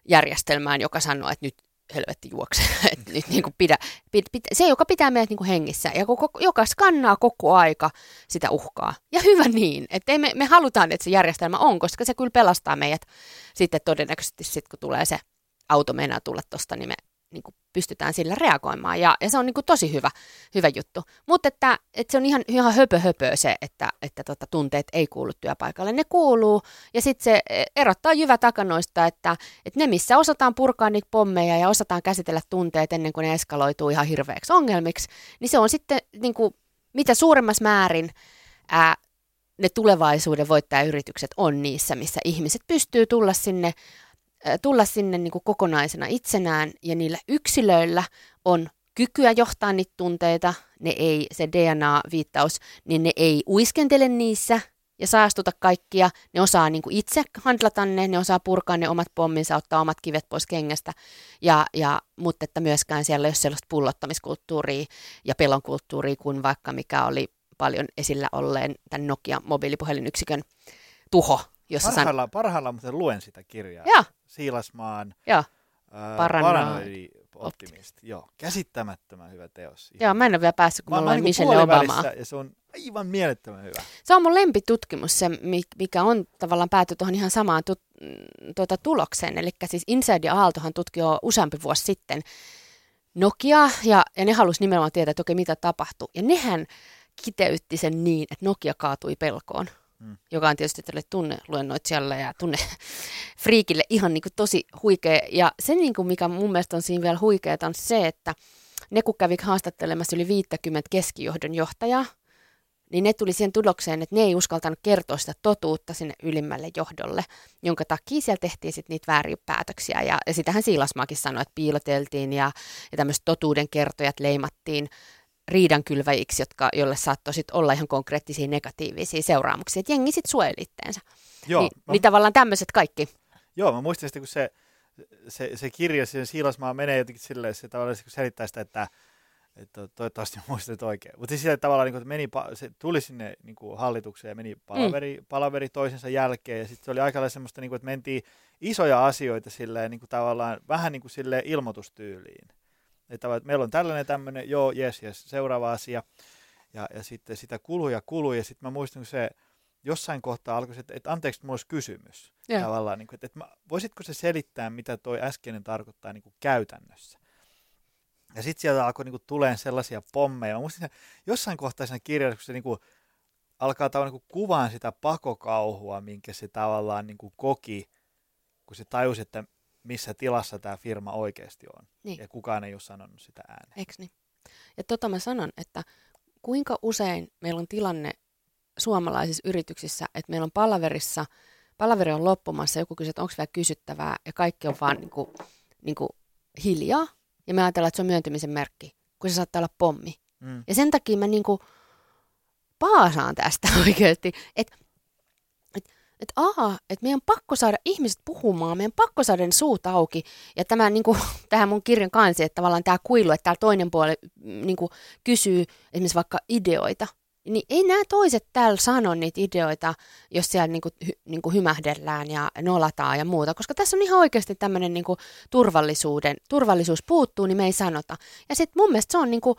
Speaker 3: järjestelmään, joka sanoo, että nyt helvetti juokse. *laughs* Et nyt niin kuin pidä, pid, pid, se, joka pitää meidät niin kuin hengissä ja koko, joka skannaa koko aika sitä uhkaa. Ja hyvä niin, että me, me halutaan, että se järjestelmä on, koska se kyllä pelastaa meidät sitten todennäköisesti, sit, kun tulee se auto mennä tulla tuosta, niin me niin kuin pystytään sillä reagoimaan. Ja, ja se on niin kuin tosi hyvä, hyvä juttu. Mutta että, että se on ihan, ihan höpö höpö se, että, että tota, tunteet ei kuulu työpaikalle. Ne kuuluu ja sitten se erottaa jyvä takanoista, että, että ne missä osataan purkaa niitä pommeja ja osataan käsitellä tunteet ennen kuin ne eskaloituu ihan hirveäksi ongelmiksi, niin se on sitten niin kuin, mitä suuremmassa määrin ää, ne tulevaisuuden voittajayritykset on niissä, missä ihmiset pystyy tulla sinne tulla sinne niin kuin kokonaisena itsenään ja niillä yksilöillä on kykyä johtaa niitä tunteita, ne ei, se DNA-viittaus, niin ne ei uiskentele niissä ja saastuta kaikkia, ne osaa niin kuin itse handlata ne, ne osaa purkaa ne omat pomminsa, ottaa omat kivet pois kengästä, ja, ja, mutta että myöskään siellä ei ole sellaista pullottamiskulttuuria ja pelonkulttuuria kuin vaikka mikä oli paljon esillä olleen tämän Nokia mobiilipuhelinyksikön tuho.
Speaker 2: Jossa parhaillaan, san... parhaillaan mutta luen sitä kirjaa.
Speaker 3: Ja.
Speaker 2: Siilasmaan
Speaker 3: Joo.
Speaker 2: Paranoidi optimisti. Joo, käsittämättömän hyvä teos.
Speaker 3: Ihan. Joo, mä en ole vielä päässyt, kun mä, mulla on niin Michelle Obama.
Speaker 2: Ja se on aivan mielettömän hyvä.
Speaker 3: Se on mun lempitutkimus, se, mikä on tavallaan pääty tuohon ihan samaan tut, tuota, tulokseen. Eli siis Inside ja Aaltohan tutki jo useampi vuosi sitten Nokia, ja, ja ne halusi nimenomaan tietää, että okei, mitä tapahtui. Ja nehän kiteytti sen niin, että Nokia kaatui pelkoon mm. joka on tietysti tälle tunneluennoitsijalle ja tunne *laughs* friikille ihan niin kuin tosi huikea. Ja se, niin kuin mikä mun mielestä on siinä vielä huikea, on se, että ne kun kävi haastattelemassa yli 50 keskijohdon johtajaa, niin ne tuli siihen tulokseen, että ne ei uskaltanut kertoa sitä totuutta sinne ylimmälle johdolle, jonka takia siellä tehtiin sitten niitä vääriä päätöksiä. Ja, ja sitähän Siilasmaakin sanoi, että piiloteltiin ja, ja tämmöiset totuuden kertojat leimattiin riidankylväjiksi, jotka, jolle saattoi sit olla ihan konkreettisia negatiivisia seuraamuksia. Että jengi sitten suojeli itteensä. Joo, Ni, mä... Niin tavallaan tämmöiset kaikki.
Speaker 2: Joo, mä muistan sitten, kun se, se, se kirja, se Siilasmaa menee jotenkin silleen, se tavallaan se selittää sitä, että että toivottavasti muistat oikein. Mutta siis sillä tavalla, niin kuin, että meni, se tuli sinne niin kuin hallitukseen ja meni palaveri, mm. palaveri toisensa jälkeen. Ja sitten se oli aika semmoista, niin kuin, että mentiin isoja asioita silleen, niin kuin tavallaan vähän niin kuin silleen ilmoitustyyliin. Että, että meillä on tällainen tämmöinen, joo, jes, jes, seuraava asia. Ja, ja sitten sitä kului ja kului. Ja sitten mä muistan, kun se jossain kohtaa alkoi, että, että anteeksi, mulla olisi kysymys. Yeah. Tavallaan, niin kuin, että, että voisitko se selittää, mitä toi äskeinen tarkoittaa niin kuin käytännössä? Ja sitten sieltä alkoi niinku tulemaan sellaisia pommeja. Mä muistin, jossain kohtaa siinä kirjassa, kun se niinku alkaa tavallaan niinku kuvaan sitä pakokauhua, minkä se tavallaan niinku koki, kun se tajusi, että missä tilassa tämä firma oikeasti on. Niin. Ja kukaan ei ole sanonut sitä ääneen.
Speaker 3: Eikö niin? Ja tota mä sanon, että kuinka usein meillä on tilanne suomalaisissa yrityksissä, että meillä on palaverissa, palaveri on loppumassa, joku kysyy, että onko vielä kysyttävää, ja kaikki on vaan niin kuin, niin kuin hiljaa, ja me ajatellaan, että se on myöntymisen merkki, kun se saattaa olla pommi. Mm. Ja sen takia mä niinku paasaan tästä *laughs* oikeasti, että et, et, aha, että meidän on pakko saada ihmiset puhumaan, meidän on pakko saada ne suut auki. Ja tämä niinku, *laughs* tähän mun kirjan kansi, että tavallaan tämä kuilu, että tämä toinen puoli mm, niinku, kysyy esimerkiksi vaikka ideoita niin ei nämä toiset täällä sano niitä ideoita, jos siellä niinku, hy, niinku hymähdellään ja nolataan ja muuta, koska tässä on ihan oikeasti tämmöinen niinku turvallisuuden, turvallisuus puuttuu, niin me ei sanota. Ja sitten mun mielestä se on niinku,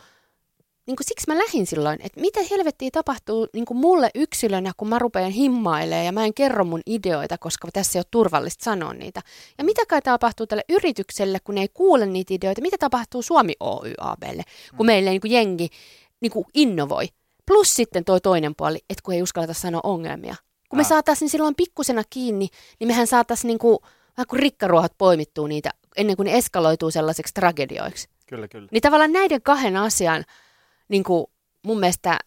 Speaker 3: niinku siksi mä lähdin silloin, että mitä helvettiä tapahtuu niinku mulle yksilönä, kun mä rupean himmailemaan ja mä en kerro mun ideoita, koska tässä ei ole turvallista sanoa niitä. Ja mitä kai tapahtuu tälle yritykselle, kun ne ei kuule niitä ideoita, mitä tapahtuu Suomi Oy ABlle, kun mm. meille niinku jengi niinku innovoi. Plus sitten toi toinen puoli, että kun ei uskalleta sanoa ongelmia. Kun me ah. saataisiin silloin pikkusena kiinni, niin mehän saataisiin niinku, vähän kuin rikkaruohat poimittua niitä ennen kuin ne eskaloituu sellaiseksi tragedioiksi.
Speaker 2: Kyllä, kyllä.
Speaker 3: Niin tavallaan näiden kahden asian niin kuin mun mielestä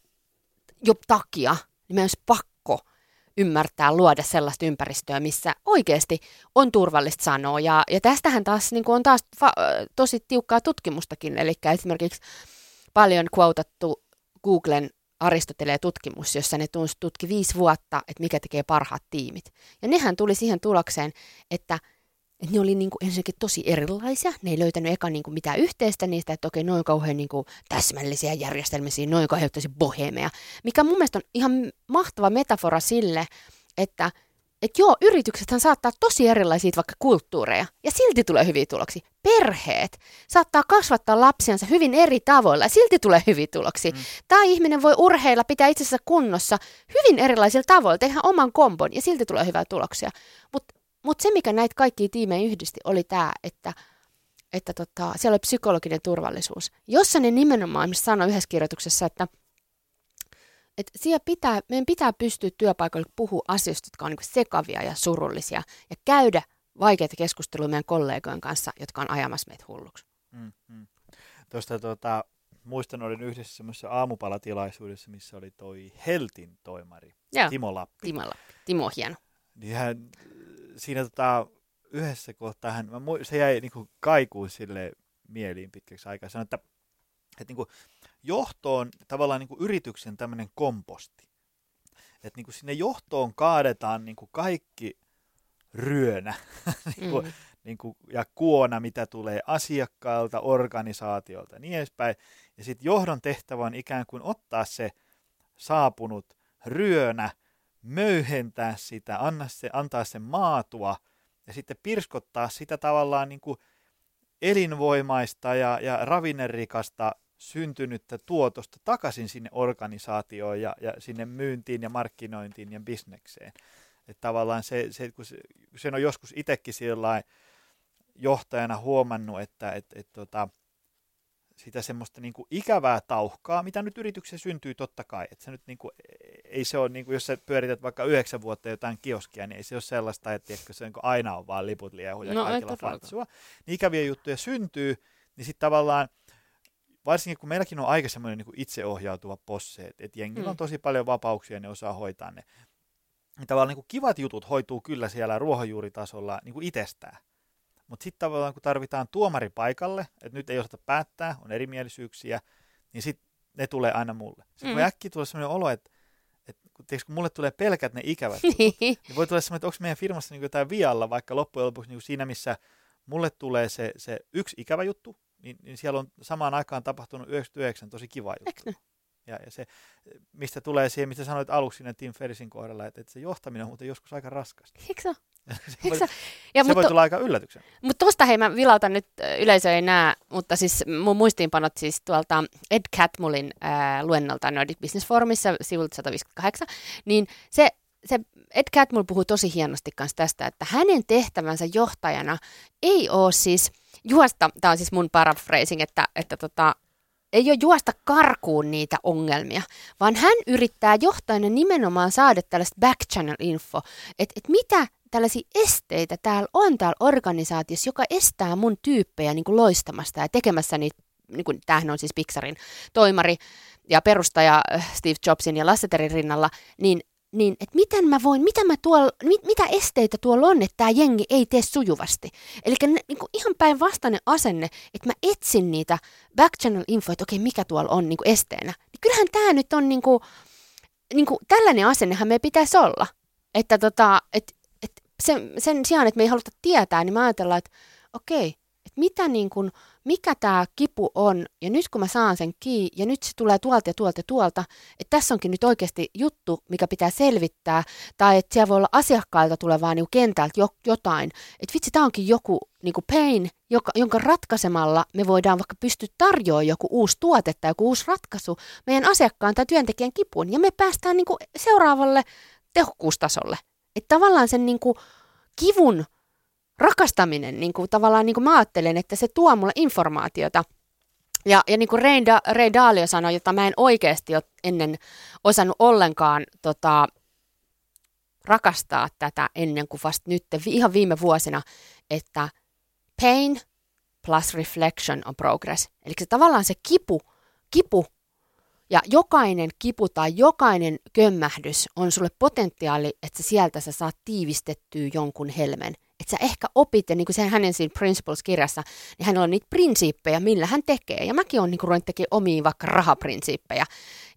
Speaker 3: jo takia, niin olisi pakko ymmärtää luoda sellaista ympäristöä, missä oikeasti on turvallista sanoa. Ja, ja tästähän taas niin kuin on taas fa- tosi tiukkaa tutkimustakin, eli esimerkiksi paljon quotattu Googlen Aristoteleen tutkimus, jossa ne tutki viisi vuotta, että mikä tekee parhaat tiimit. Ja nehän tuli siihen tulokseen, että, että ne oli niin kuin ensinnäkin tosi erilaisia. Ne ei löytänyt eka niin kuin mitään yhteistä niistä, että okei, noin kauhean niin kuin täsmällisiä järjestelmisiä, noin kauhean tosi bohemeja. Mikä mun mielestä on ihan mahtava metafora sille, että – että joo, yrityksethän saattaa tosi erilaisia vaikka kulttuureja, ja silti tulee hyviä tuloksia. Perheet saattaa kasvattaa lapsiansa hyvin eri tavoilla, ja silti tulee hyviä tuloksia. Mm. Tai ihminen voi urheilla, pitää itsensä kunnossa hyvin erilaisilla tavoilla, tehdä oman kombon, ja silti tulee hyvää tuloksia. Mutta mut se, mikä näitä kaikkia tiimejä yhdisti, oli tämä, että että tota, siellä oli psykologinen turvallisuus, jossa ne nimenomaan sanoi yhdessä kirjoituksessa, että – että siellä pitää, meidän pitää pystyä työpaikoilla puhua asioista, jotka on niin sekavia ja surullisia, ja käydä vaikeita keskusteluja meidän kollegojen kanssa, jotka on ajamassa meitä hulluksi. Mm, mm.
Speaker 2: Tuosta tota, muistan, olin yhdessä semmoisessa aamupalatilaisuudessa, missä oli toi Heltin toimari, Joo. Timo Lappi.
Speaker 3: Timo Lappi. Timo hieno.
Speaker 2: Niin hän, siinä tota, yhdessä kohtaa hän, mä, se jäi niin kaikuun sille mieliin pitkäksi aikaa. Sanoin, että, että niin kuin, johto on tavallaan niin kuin yrityksen tämmöinen komposti. Että niin kuin sinne johtoon kaadetaan niin kuin kaikki ryönä *laughs* niin kuin, mm. niin kuin, ja kuona, mitä tulee asiakkailta, organisaatiolta ja niin edespäin. Ja sitten johdon tehtävä on ikään kuin ottaa se saapunut ryönä, möyhentää sitä, anna se, antaa sen maatua ja sitten pirskottaa sitä tavallaan niin kuin elinvoimaista ja, ja ravinnerikasta syntynyttä tuotosta takaisin sinne organisaatioon ja, ja sinne myyntiin ja markkinointiin ja bisnekseen. Että tavallaan se, se, kun se, sen on joskus itsekin johtajana huomannut, että et, et, tota, sitä semmoista niin kuin ikävää tauhkaa, mitä nyt yrityksessä syntyy totta kai. Että se nyt niin kuin, ei se ole, niin kuin, jos sä pyörität vaikka yhdeksän vuotta jotain kioskia, niin ei se ole sellaista, että se niin aina on vaan liput liehuja no, kaikilla fatsua. Niin ikäviä juttuja syntyy, niin sitten tavallaan varsinkin kun meilläkin on aika semmoinen niin itseohjautuva posse, että et jengillä mm. on tosi paljon vapauksia ja ne osaa hoitaa ne. Niin tavallaan niin kuin kivat jutut hoituu kyllä siellä ruohonjuuritasolla niin kuin itsestään. Mutta sitten tavallaan kun tarvitaan tuomari paikalle, että nyt ei osata päättää, on erimielisyyksiä, niin sitten ne tulee aina mulle. Sitten mm. voi äkkiä tulla sellainen olo, että, että kun, tiiäks, kun mulle tulee pelkät ne ikävät jutut, *laughs* niin voi tulla sellainen, että onko meidän firmassa niin jotain vialla, vaikka loppujen lopuksi niin siinä, missä mulle tulee se, se yksi ikävä juttu, niin, niin siellä on samaan aikaan tapahtunut 99 tosi kiva juttu. Ja, ja se, mistä tulee siihen, mistä sanoit aluksi siinä Tim Ferrisin kohdalla, että, että se johtaminen on muuten joskus aika raskasta.
Speaker 3: Eikö se
Speaker 2: voi, ja se voi tulla aika yllätyksen.
Speaker 3: Mutta tuosta hei, mä vilautan nyt, yleisö ei näe, mutta siis mun muistiinpanot siis tuolta Ed Catmullin äh, luennolta Nordic Business Forumissa sivulta 158, niin se, se Ed Catmull puhuu tosi hienosti kanssa tästä, että hänen tehtävänsä johtajana ei ole siis juosta, tämä on siis mun paraphrasing, että, että tota, ei ole juosta karkuun niitä ongelmia, vaan hän yrittää johtajana nimenomaan saada tällaista back channel info, että et mitä tällaisia esteitä täällä on täällä organisaatiossa, joka estää mun tyyppejä niin kuin loistamasta ja tekemässä niitä, niin kuin, tämähän on siis Pixarin toimari ja perustaja äh, Steve Jobsin ja Lasseterin rinnalla, niin niin että miten mä voin, mitä, mä tuolla, mit, mitä esteitä tuolla on, että tämä jengi ei tee sujuvasti. Eli niin ihan päinvastainen asenne, että mä etsin niitä backchannel info, että okei, mikä tuolla on niin kuin esteenä. Niin kyllähän tämä nyt on niin kuin, niin kuin, tällainen asennehan me pitäisi olla. Että tota, et, et sen, sen sijaan, että me ei haluta tietää, niin mä ajatellaan, että okei, että mitä niin kuin, mikä tämä kipu on, ja nyt kun mä saan sen kiinni, ja nyt se tulee tuolta ja tuolta ja tuolta, että tässä onkin nyt oikeasti juttu, mikä pitää selvittää, tai että siellä voi olla asiakkailta tulevaa niin kentältä jo, jotain, että vitsi, tämä onkin joku niin kuin pain, joka, jonka ratkaisemalla me voidaan vaikka pystyä tarjoamaan joku uusi tuote tai joku uusi ratkaisu meidän asiakkaan tai työntekijän kipuun, ja me päästään niin kuin seuraavalle tehokkuustasolle. Että tavallaan sen niin kuin kivun rakastaminen, niin kuin tavallaan niin kuin mä ajattelen, että se tuo mulle informaatiota. Ja, ja niin kuin Ray, da, Ray Dalio sanoi, jota mä en oikeasti ole ennen osannut ollenkaan tota, rakastaa tätä ennen kuin vasta nyt, ihan viime vuosina, että pain plus reflection on progress. Eli se tavallaan se kipu, kipu ja jokainen kipu tai jokainen kömmähdys on sulle potentiaali, että sieltä sä saat tiivistettyä jonkun helmen – että sä ehkä opit, ja niin kuin se hänen siinä Principles-kirjassa, niin hänellä on niitä prinsiippejä, millä hän tekee. Ja mäkin olen niin ruvennut tekemään omia vaikka rahaprinsiippejä,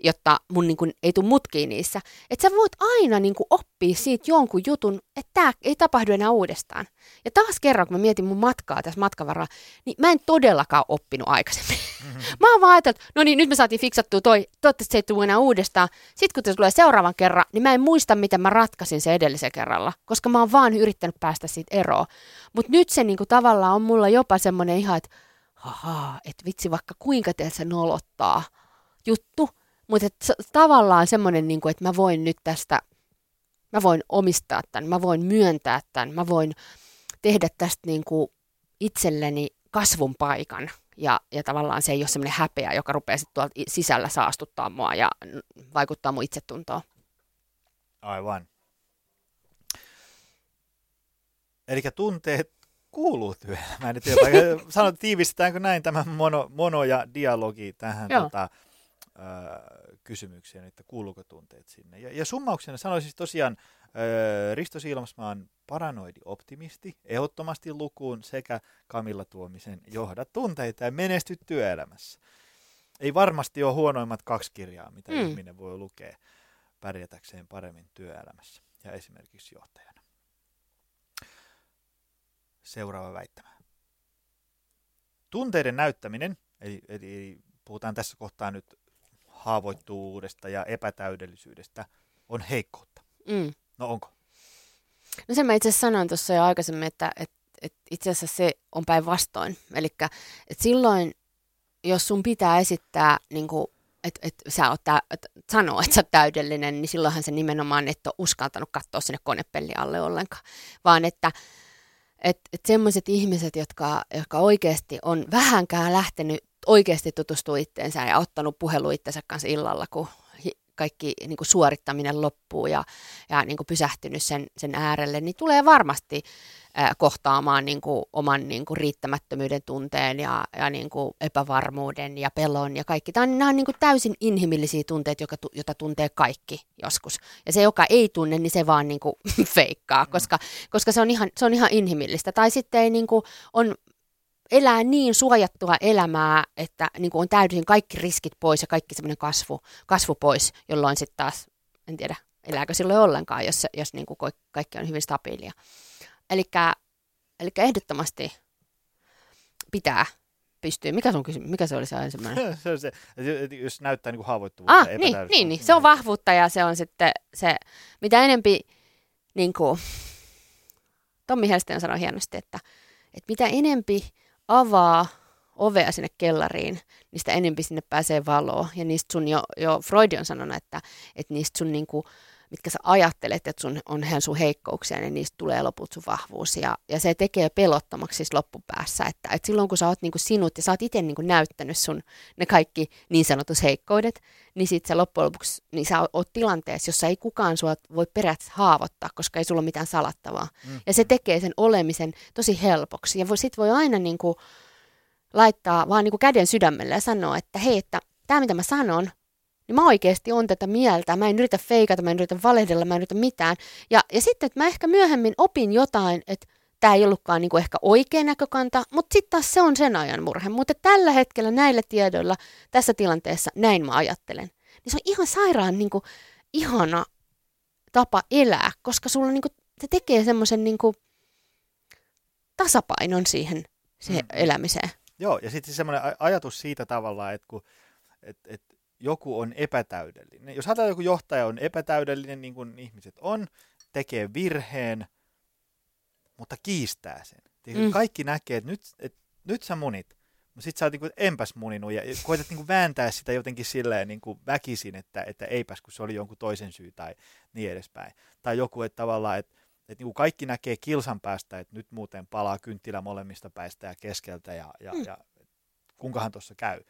Speaker 3: jotta mun niin kuin, ei tule mutkiin niissä. Että sä voit aina niin kuin, oppia siitä jonkun jutun, että tämä ei tapahdu enää uudestaan. Ja taas kerran, kun mä mietin mun matkaa tässä matkavaralla, niin mä en todellakaan oppinut aikaisemmin. Mm-hmm. Mä oon vaan ajatellut, no niin, nyt me saatiin fiksattua toi, toivottavasti se ei tule enää uudestaan. Sitten kun se tulee seuraavan kerran, niin mä en muista, miten mä ratkaisin se edellisen kerralla, koska mä oon vaan yrittänyt päästä siitä eroon. Mutta nyt se niinku tavallaan on mulla jopa semmoinen ihan, että että vitsi vaikka kuinka teet se nolottaa juttu, mutta tavallaan semmoinen, niinku, että mä voin nyt tästä, mä voin omistaa tämän, mä voin myöntää tämän, mä voin tehdä tästä niinku itselleni kasvun paikan. Ja, ja tavallaan se ei ole semmoinen häpeä, joka rupeaa sitten tuolta sisällä saastuttaa mua ja vaikuttaa mun itsetuntoon.
Speaker 2: Aivan. Eli tunteet kuuluu työelämään. *laughs* Sanot, tiivistetäänkö näin tämä mono, mono ja dialogi tähän tota, ö, kysymykseen, että kuuluuko tunteet sinne. Ja, ja summauksena sanoisin tosiaan, ö, Risto Silmasmaan paranoidi optimisti, ehdottomasti lukuun sekä Kamilla Tuomisen johda tunteita ja menesty työelämässä. Ei varmasti ole huonoimmat kaksi kirjaa, mitä mm. ihminen voi lukea pärjätäkseen paremmin työelämässä ja esimerkiksi johtajana. Seuraava väittämä. Tunteiden näyttäminen, eli, eli puhutaan tässä kohtaa nyt haavoittuvuudesta ja epätäydellisyydestä, on heikkoutta.
Speaker 3: Mm.
Speaker 2: No onko?
Speaker 3: No sen mä itse asiassa sanoin tuossa jo aikaisemmin, että, että, että itse asiassa se on päinvastoin. Eli että silloin, jos sun pitää esittää, niin kuin, että, että sä oot tä, että sanoo, että sä oot täydellinen, niin silloinhan se nimenomaan et ole uskaltanut katsoa sinne konepelli alle ollenkaan. Vaan että että et sellaiset ihmiset, jotka, jotka oikeasti on vähänkään lähtenyt oikeasti tutustua itteensä ja ottanut puhelu itsensä kanssa illalla, kun kaikki niin kuin suorittaminen loppuu ja, ja niin kuin pysähtynyt sen, sen äärelle, niin tulee varmasti kohtaamaan niin kuin oman niin kuin riittämättömyyden tunteen ja, ja niin kuin epävarmuuden ja pelon ja kaikki. Tämä on, nämä on niin kuin täysin inhimillisiä tunteita, joka, jota tuntee kaikki joskus. Ja se, joka ei tunne, niin se vaan niin kuin *laughs* feikkaa, koska, koska se, on ihan, se on ihan inhimillistä. Tai sitten ei niin kuin, on elää niin suojattua elämää, että niin kuin on täysin kaikki riskit pois ja kaikki semmoinen kasvu, kasvu pois, jolloin sitten taas, en tiedä, elääkö silloin ollenkaan, jos, jos niin kuin kaikki on hyvin stabiilia. Eli ehdottomasti pitää pystyy. Mikä, sun kysymys? Mikä se oli se ensimmäinen? *laughs*
Speaker 2: se on se, jos näyttää niin haavoittuvuutta.
Speaker 3: Ah, niin, niin, niin, se on vahvuutta ja se on sitten se, mitä enempi, niin kuin, Tommi Helsten sanoi hienosti, että, että mitä enempi avaa ovea sinne kellariin, niin sitä enempi sinne pääsee valoa. Ja niistä sun jo, jo Freud on sanonut, että, että niistä sun niinku, mitkä sä ajattelet, että sun on hän sun heikkouksia, niin niistä tulee loput sun vahvuus. Ja, ja se tekee pelottomaksi siis loppupäässä, että, että silloin kun sä oot niin kuin sinut ja sä oot itse niin kuin näyttänyt sun ne kaikki niin sanotus heikkoudet, niin sit sä loppujen lopuksi niin sä oot tilanteessa, jossa ei kukaan sua voi periaatteessa haavoittaa, koska ei sulla ole mitään salattavaa. Mm. Ja se tekee sen olemisen tosi helpoksi. Ja voi, sit voi aina niin kuin laittaa vaan niin kuin käden sydämelle ja sanoa, että hei, että tämä mitä mä sanon, niin mä oikeasti on tätä mieltä. Mä en yritä feikata, mä en yritä valehdella, mä en yritä mitään. Ja, ja sitten, että mä ehkä myöhemmin opin jotain, että tämä ei ollutkaan niin kuin ehkä oikea näkökanta, mutta sitten taas se on sen ajan murhe. Mutta tällä hetkellä näillä tiedoilla, tässä tilanteessa, näin mä ajattelen. Niin se on ihan sairaan niin kuin, ihana tapa elää, koska sulla niin kuin, se tekee semmoisen niin kuin, tasapainon siihen, siihen mm. elämiseen.
Speaker 2: Joo, ja sitten semmoinen ajatus siitä tavallaan, että kun, et, et, joku on epätäydellinen. Jos ajatellaan, joku johtaja on epätäydellinen, niin kuin ihmiset on, tekee virheen, mutta kiistää sen. Mm. Kaikki näkee, että nyt, et, nyt sä munit, mutta sit sä oot niin enpäs muninut ja koetat niin vääntää sitä jotenkin silleen niin kuin väkisin, että, että eipäs, kun se oli jonkun toisen syy tai niin edespäin. Tai joku, että tavallaan, että, että niin kaikki näkee kilsan päästä, että nyt muuten palaa kynttilä molemmista päistä ja keskeltä ja, ja, mm. ja kuinkahan tuossa käy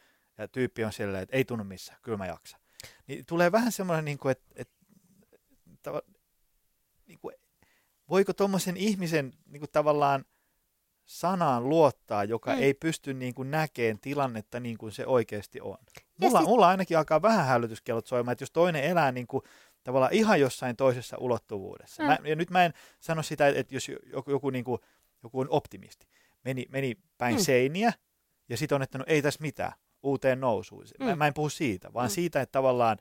Speaker 2: ja tyyppi on silleen, että ei tunnu missään, kyllä mä jaksa. Niin tulee vähän semmoinen, niin kuin, että, että, niin kuin, voiko tuommoisen ihmisen niin kuin tavallaan sanaan luottaa, joka mm. ei pysty niin kuin näkeen tilannetta niin kuin se oikeasti on. Mulla, sit... mulla ainakin alkaa vähän hälytyskellot soimaan, että jos toinen elää niin kuin, tavallaan ihan jossain toisessa ulottuvuudessa. Mm. Mä, ja nyt mä en sano sitä, että jos joku, joku, niin kuin, joku on optimisti, meni, meni päin mm. seiniä ja sitten on, että no ei tässä mitään, uuteen nousuun. Mm. Mä, mä en puhu siitä, vaan mm. siitä, että tavallaan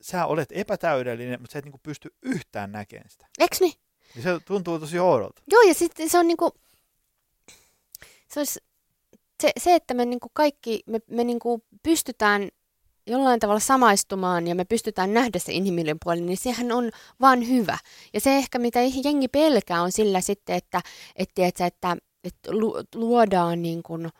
Speaker 2: sä olet epätäydellinen, mutta sä et niinku pysty yhtään näkemään sitä.
Speaker 3: Eks niin?
Speaker 2: Ja se tuntuu tosi oudolta.
Speaker 3: Joo, ja sitten se on niinku, se, olisi, se, se että me niinku kaikki, me, me niinku pystytään jollain tavalla samaistumaan ja me pystytään nähdä se inhimillinen puoli, niin sehän on vaan hyvä. Ja se ehkä, mitä jengi pelkää, on sillä sitten, että, että, että, että, että luodaan niin kuin,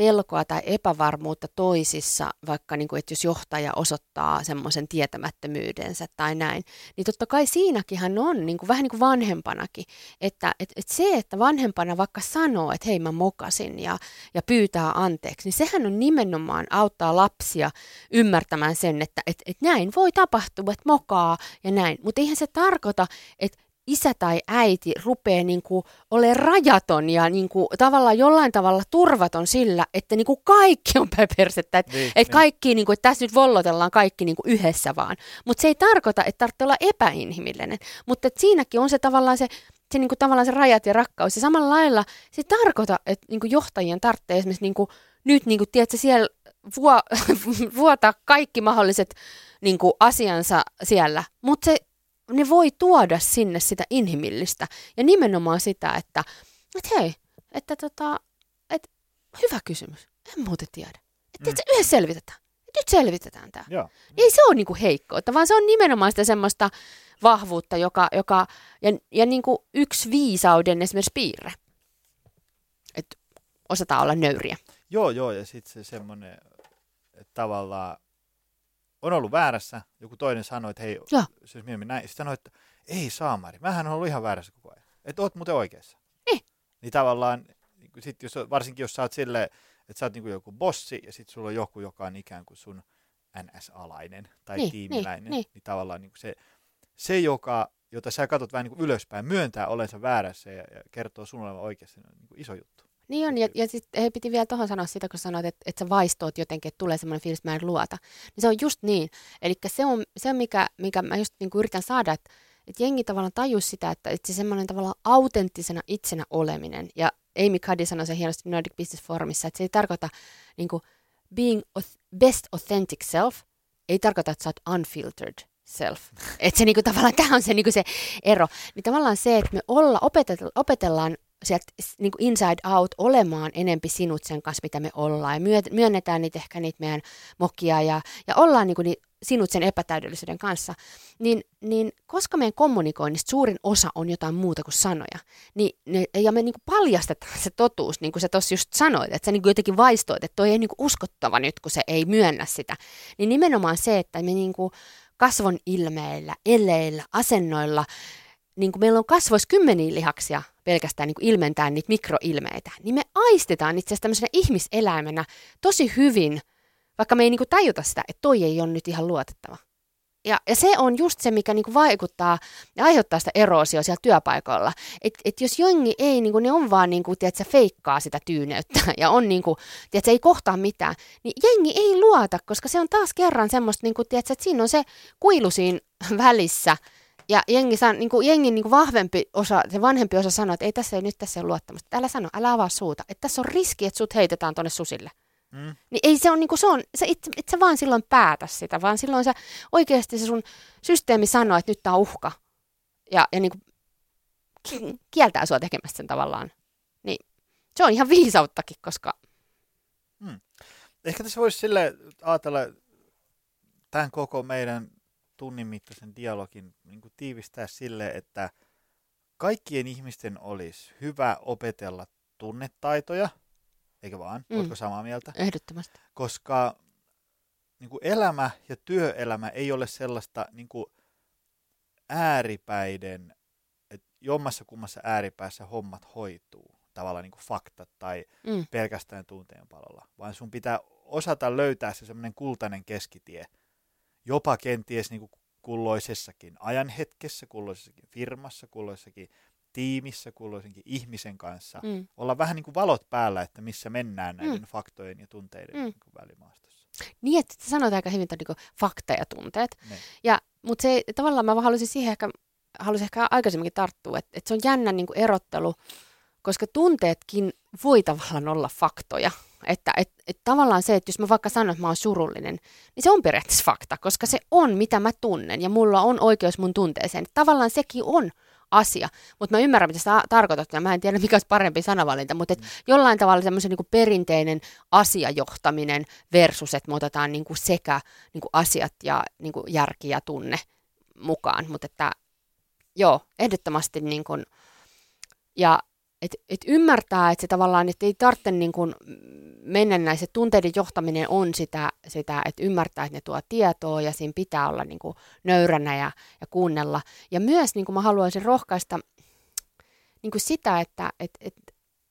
Speaker 3: pelkoa tai epävarmuutta toisissa, vaikka niin kuin, että jos johtaja osoittaa semmoisen tietämättömyydensä tai näin, niin totta kai siinäkin on niin kuin, vähän niin kuin vanhempanakin, että et, et se, että vanhempana vaikka sanoo, että hei mä mokasin ja, ja pyytää anteeksi, niin sehän on nimenomaan auttaa lapsia ymmärtämään sen, että et, et näin voi tapahtua, että mokaa ja näin, mutta eihän se tarkoita, että isä tai äiti rupeaa niin kuin olemaan rajaton ja niin kuin tavallaan jollain tavalla turvaton sillä, että niin kuin kaikki on persettä. Että niin, että niin. kaikki, niin kuin, että tässä nyt vollotellaan kaikki niin kuin yhdessä vaan. Mutta se ei tarkoita, että tarvitsee olla epäinhimillinen. Mutta siinäkin on se tavallaan se, se, niin kuin, tavallaan se rajat ja rakkaus. Ja samalla lailla se ei tarkoita, että niin kuin johtajien tarvitsee esimerkiksi niin kuin, nyt, niin kuin, tiedätkö, siellä vuo, *laughs* vuota kaikki mahdolliset niin kuin, asiansa siellä. Mutta se ne voi tuoda sinne sitä inhimillistä ja nimenomaan sitä, että, että hei, että tota, että hyvä kysymys, en muuten tiedä. Että mm. yhdessä selvitetään. Nyt selvitetään tämä. Joo. Ei se ole niinku heikkoutta, vaan se on nimenomaan sitä semmoista vahvuutta, joka, joka ja, ja niinku yksi viisauden esimerkiksi piirre. Että osataan olla nöyriä.
Speaker 2: Joo, joo, ja sitten se semmoinen, että tavallaan on ollut väärässä, joku toinen sanoi, että hei, ja. siis minä näin. Sitten sanoi, että ei saamari, mähän on ollut ihan väärässä koko ajan. Että oot muuten oikeassa.
Speaker 3: Niin.
Speaker 2: Niin tavallaan, niin sit jos, varsinkin jos sä oot silleen, että sä oot niin kuin joku bossi ja sitten sulla on joku, joka on ikään kuin sun NS-alainen tai
Speaker 3: Niin,
Speaker 2: tiimiläinen,
Speaker 3: niin, niin.
Speaker 2: niin tavallaan niin kuin se, se joka, jota sä katsot vähän niin kuin ylöspäin, myöntää olensa väärässä ja, ja kertoo sun olevan oikeassa, on niin kuin iso juttu.
Speaker 3: Niin on, ja, ja sitten he piti vielä tuohon sanoa sitä, kun sanoit, että, että sä vaistoot jotenkin, että tulee semmoinen fiilis, että mä en luota. Niin se on just niin. Eli se on se, mikä, mikä mä just niin yritän saada, että, että jengi tavallaan tajus sitä, että, että se semmoinen tavallaan autenttisena itsenä oleminen. Ja Amy Cuddy sanoi se hienosti Nordic Business Forumissa, että se ei tarkoita niin kuin being best authentic self, ei tarkoita, että sä oot unfiltered self. *laughs* Että se niinku, tavallaan, tämä on se, niinku se ero. Niin tavallaan se, että me olla, opetellaan, opetellaan sieltä niin kuin inside out olemaan enempi sinut sen kanssa, mitä me ollaan. Ja myönnetään niitä ehkä niitä meidän mokia ja, ja ollaan niin kuin ni, sinut sen epätäydellisyyden kanssa. Niin, niin koska meidän kommunikoinnista suurin osa on jotain muuta kuin sanoja, niin ne, ja me niin kuin paljastetaan se totuus, niin kuin sä tuossa just sanoit, että sä niin kuin jotenkin vaistoit, että toi ei niin kuin uskottava nyt, kun se ei myönnä sitä. Niin nimenomaan se, että me niin kuin kasvon ilmeillä, eleillä, asennoilla, niin kuin meillä on kasvoissa kymmeniä lihaksia pelkästään niin kuin ilmentää niitä mikroilmeitä, niin me aistetaan itse asiassa tämmöisenä ihmiseläimenä tosi hyvin, vaikka me ei niin kuin tajuta sitä, että toi ei ole nyt ihan luotettava. Ja, ja se on just se, mikä niinku vaikuttaa ja aiheuttaa sitä eroosia siellä työpaikoilla. Että et jos jongi ei, niinku, ne on vaan, niinku, tiedätkö, feikkaa sitä tyyneyttä *laughs* ja on, niinku, tiedätkö, ei kohtaa mitään, niin jengi ei luota, koska se on taas kerran semmoista, niinku, tiedätkö, että siinä on se kuilu siinä *laughs* välissä, ja jengi, san, niin kuin, jengin niin kuin vahvempi osa, se vanhempi osa sanoo, että ei tässä ei nyt tässä ole luottamusta. Älä sano, älä avaa suuta. Että tässä on riski, että sut heitetään tuonne susille. Mm. Niin ei se on, niin kuin se on, se et, et sä vaan silloin päätä sitä, vaan silloin se oikeasti se sun systeemi sanoo, että nyt tää on uhka. Ja, ja niin kuin kieltää sua tekemästä sen tavallaan. Niin se on ihan viisauttakin, koska...
Speaker 2: Mm. Ehkä tässä voisi sille ajatella tämän koko meidän tunnin mittaisen dialogin niin kuin tiivistää sille, että kaikkien ihmisten olisi hyvä opetella tunnetaitoja, eikö vaan? Mm. Oletko samaa mieltä?
Speaker 3: Ehdottomasti.
Speaker 2: Koska niin kuin elämä ja työelämä ei ole sellaista niin kuin ääripäiden, että jommassa kummassa ääripäässä hommat hoituu, tavallaan niin kuin faktat tai mm. pelkästään tunteen palolla, vaan sun pitää osata löytää se semmoinen kultainen keskitie – jopa kenties niin kuin kulloisessakin ajanhetkessä, kulloisessakin firmassa, kulloisessakin tiimissä, kulloisenkin ihmisen kanssa, mm. olla vähän niin kuin valot päällä, että missä mennään näiden mm. faktojen ja tunteiden mm. niin kuin välimaastossa.
Speaker 3: Niin, että sanoit aika hyvin niin fakta ja tunteet. Ja, mutta se tavallaan mä haluaisin siihen ehkä, haluaisin ehkä aikaisemminkin tarttua, että, että se on jännä niin kuin erottelu, koska tunteetkin voi tavallaan olla faktoja. Että et, et tavallaan se, että jos mä vaikka sanon, että mä oon surullinen, niin se on periaatteessa fakta, koska se on mitä mä tunnen ja mulla on oikeus mun tunteeseen. Tavallaan sekin on asia, mutta mä ymmärrän, mitä sä tarkoitat, ja mä en tiedä, mikä olisi parempi sanavalinta, mutta et mm. jollain tavalla semmoisen niin perinteinen asiajohtaminen versus, että me otetaan niin kuin sekä niin kuin asiat ja niin kuin järki ja tunne mukaan, mutta että joo, ehdottomasti niin kuin, ja et, et ymmärtää, että se tavallaan, että ei tarvitse niin kuin mennä näissä, tunteiden johtaminen on sitä, sitä, että ymmärtää, että ne tuo tietoa ja siinä pitää olla niin kuin nöyränä ja, ja kuunnella. Ja myös niin kuin mä haluaisin rohkaista niin kuin sitä, että et, et,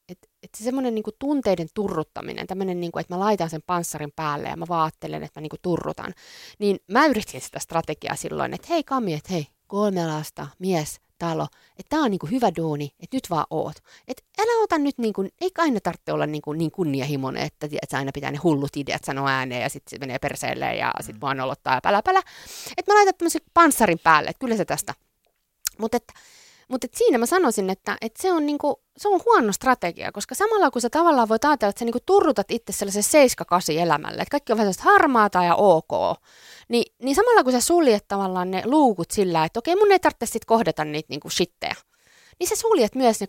Speaker 3: et, et se semmoinen niin tunteiden turruttaminen, tämmöinen, niin kuin, että mä laitan sen panssarin päälle ja mä vaattelen, että mä niin kuin turrutan, niin mä yritin sitä strategiaa silloin, että hei Kami, että hei, kolme lasta, mies, talo, että tämä on niinku hyvä duuni, että nyt vaan oot. Että älä ota nyt, niinku, eikä aina tarvitse olla niinku, niin kunnianhimoinen, että, että aina pitää ne hullut ideat sanoa ääneen ja sitten se menee perseelle ja sitten mm. vaan olottaa ja pälä pälä. Että mä laitan tämmöisen panssarin päälle, että kyllä se tästä. Mutta että mutta siinä mä sanoisin, että, että se, on niinku, se on huono strategia, koska samalla kun sä tavallaan voit ajatella, että sä niinku turrutat itse sellaisen 7-8 elämälle, että kaikki on vähän harmaata ja ok, niin, niin samalla kun sä suljet tavallaan ne luukut sillä, että okei mun ei tarvitse sitten kohdata niitä niinku shitteja, niin sä suljet myös ne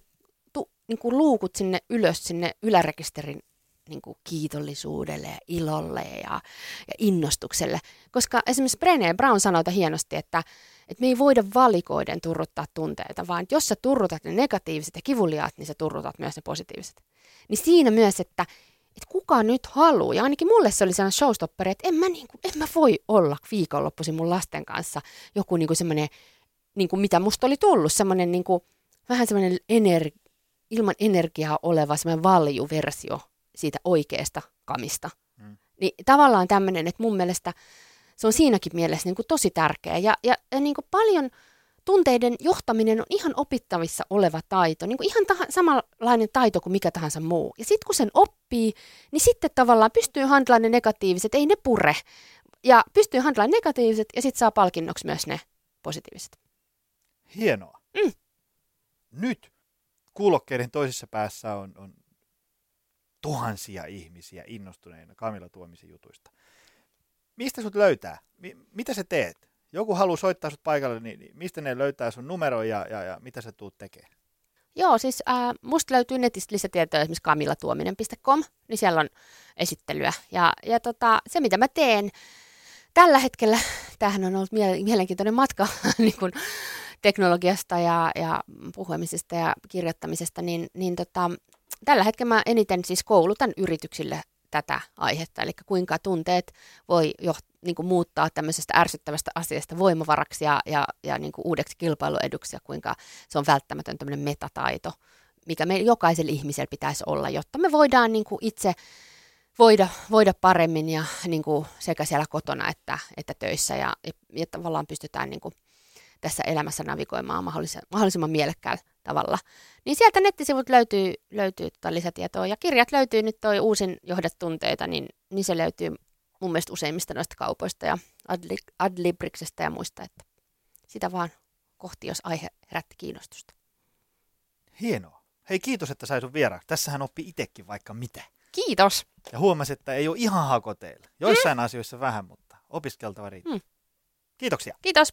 Speaker 3: tu, niinku luukut sinne ylös sinne ylärekisterin niin kuin kiitollisuudelle ja ilolle ja, ja innostukselle. Koska esimerkiksi Brené Brown sanoi hienosti, että, että me ei voida valikoiden turruttaa tunteita, vaan jos sä turrutat ne negatiiviset ja kivuliaat, niin sä turrutat myös ne positiiviset. Niin siinä myös, että, että kuka nyt haluaa, ja ainakin mulle se oli sellainen showstopperi, että en mä, niin kuin, en mä voi olla viikonloppuisin mun lasten kanssa joku niin semmoinen, niin mitä musta oli tullut, semmoinen niin vähän semmoinen ener- ilman energiaa oleva semmoinen valjuversio siitä oikeasta kamista. Mm. Niin tavallaan tämmöinen, että mun mielestä se on siinäkin mielessä niin kuin tosi tärkeä. Ja, ja, ja niin kuin paljon tunteiden johtaminen on ihan opittavissa oleva taito, niin kuin ihan tah- samanlainen taito kuin mikä tahansa muu. Ja sitten kun sen oppii, niin sitten tavallaan pystyy handlaamaan ne negatiiviset, ei ne pure. Ja pystyy handlaamaan negatiiviset ja sitten saa palkinnoksi myös ne positiiviset.
Speaker 2: Hienoa.
Speaker 3: Mm.
Speaker 2: Nyt kuulokkeiden toisessa päässä on, on tuhansia ihmisiä innostuneina Kamila Tuomisen jutuista. Mistä sut löytää? Mi- mitä sä teet? Joku haluaa soittaa sut paikalle, niin, niin mistä ne löytää sun numero ja, ja, ja mitä sä tuut tekemään?
Speaker 3: Joo, siis äh, musta löytyy netistä lisätietoja esimerkiksi kamilatuominen.com, niin siellä on esittelyä. Ja, ja tota, se, mitä mä teen tällä hetkellä, tämähän on ollut mielenkiintoinen matka *laughs* niin kun teknologiasta ja, ja puhumisesta ja kirjoittamisesta, niin, niin tota, tällä hetkellä mä eniten siis koulutan yrityksille tätä aihetta, eli kuinka tunteet voi jo, niin kuin muuttaa tämmöisestä ärsyttävästä asiasta voimavaraksi ja, ja, ja niin kuin uudeksi kilpailueduksi ja kuinka se on välttämätön tämmöinen metataito, mikä meillä jokaisella ihmisellä pitäisi olla, jotta me voidaan niin kuin itse voida, voida paremmin ja niin kuin sekä siellä kotona että, että töissä ja, ja tavallaan pystytään niin kuin tässä elämässä navigoimaan mahdollisimman, mielekkäällä tavalla. Niin sieltä nettisivut löytyy, löytyy tota lisätietoa ja kirjat löytyy nyt toi uusin johdettunteita, niin, niin se löytyy mun mielestä useimmista noista kaupoista ja Adli- Adlibriksestä ja muista, että sitä vaan kohti, jos aihe herätti kiinnostusta.
Speaker 2: Hienoa. Hei kiitos, että sai sun vieraaksi. Tässähän oppi itsekin vaikka mitä.
Speaker 3: Kiitos.
Speaker 2: Ja huomasi, että ei ole ihan hakoteilla. Joissain mm. asioissa vähän, mutta opiskeltava riittää. Mm. Kiitoksia.
Speaker 3: Kiitos.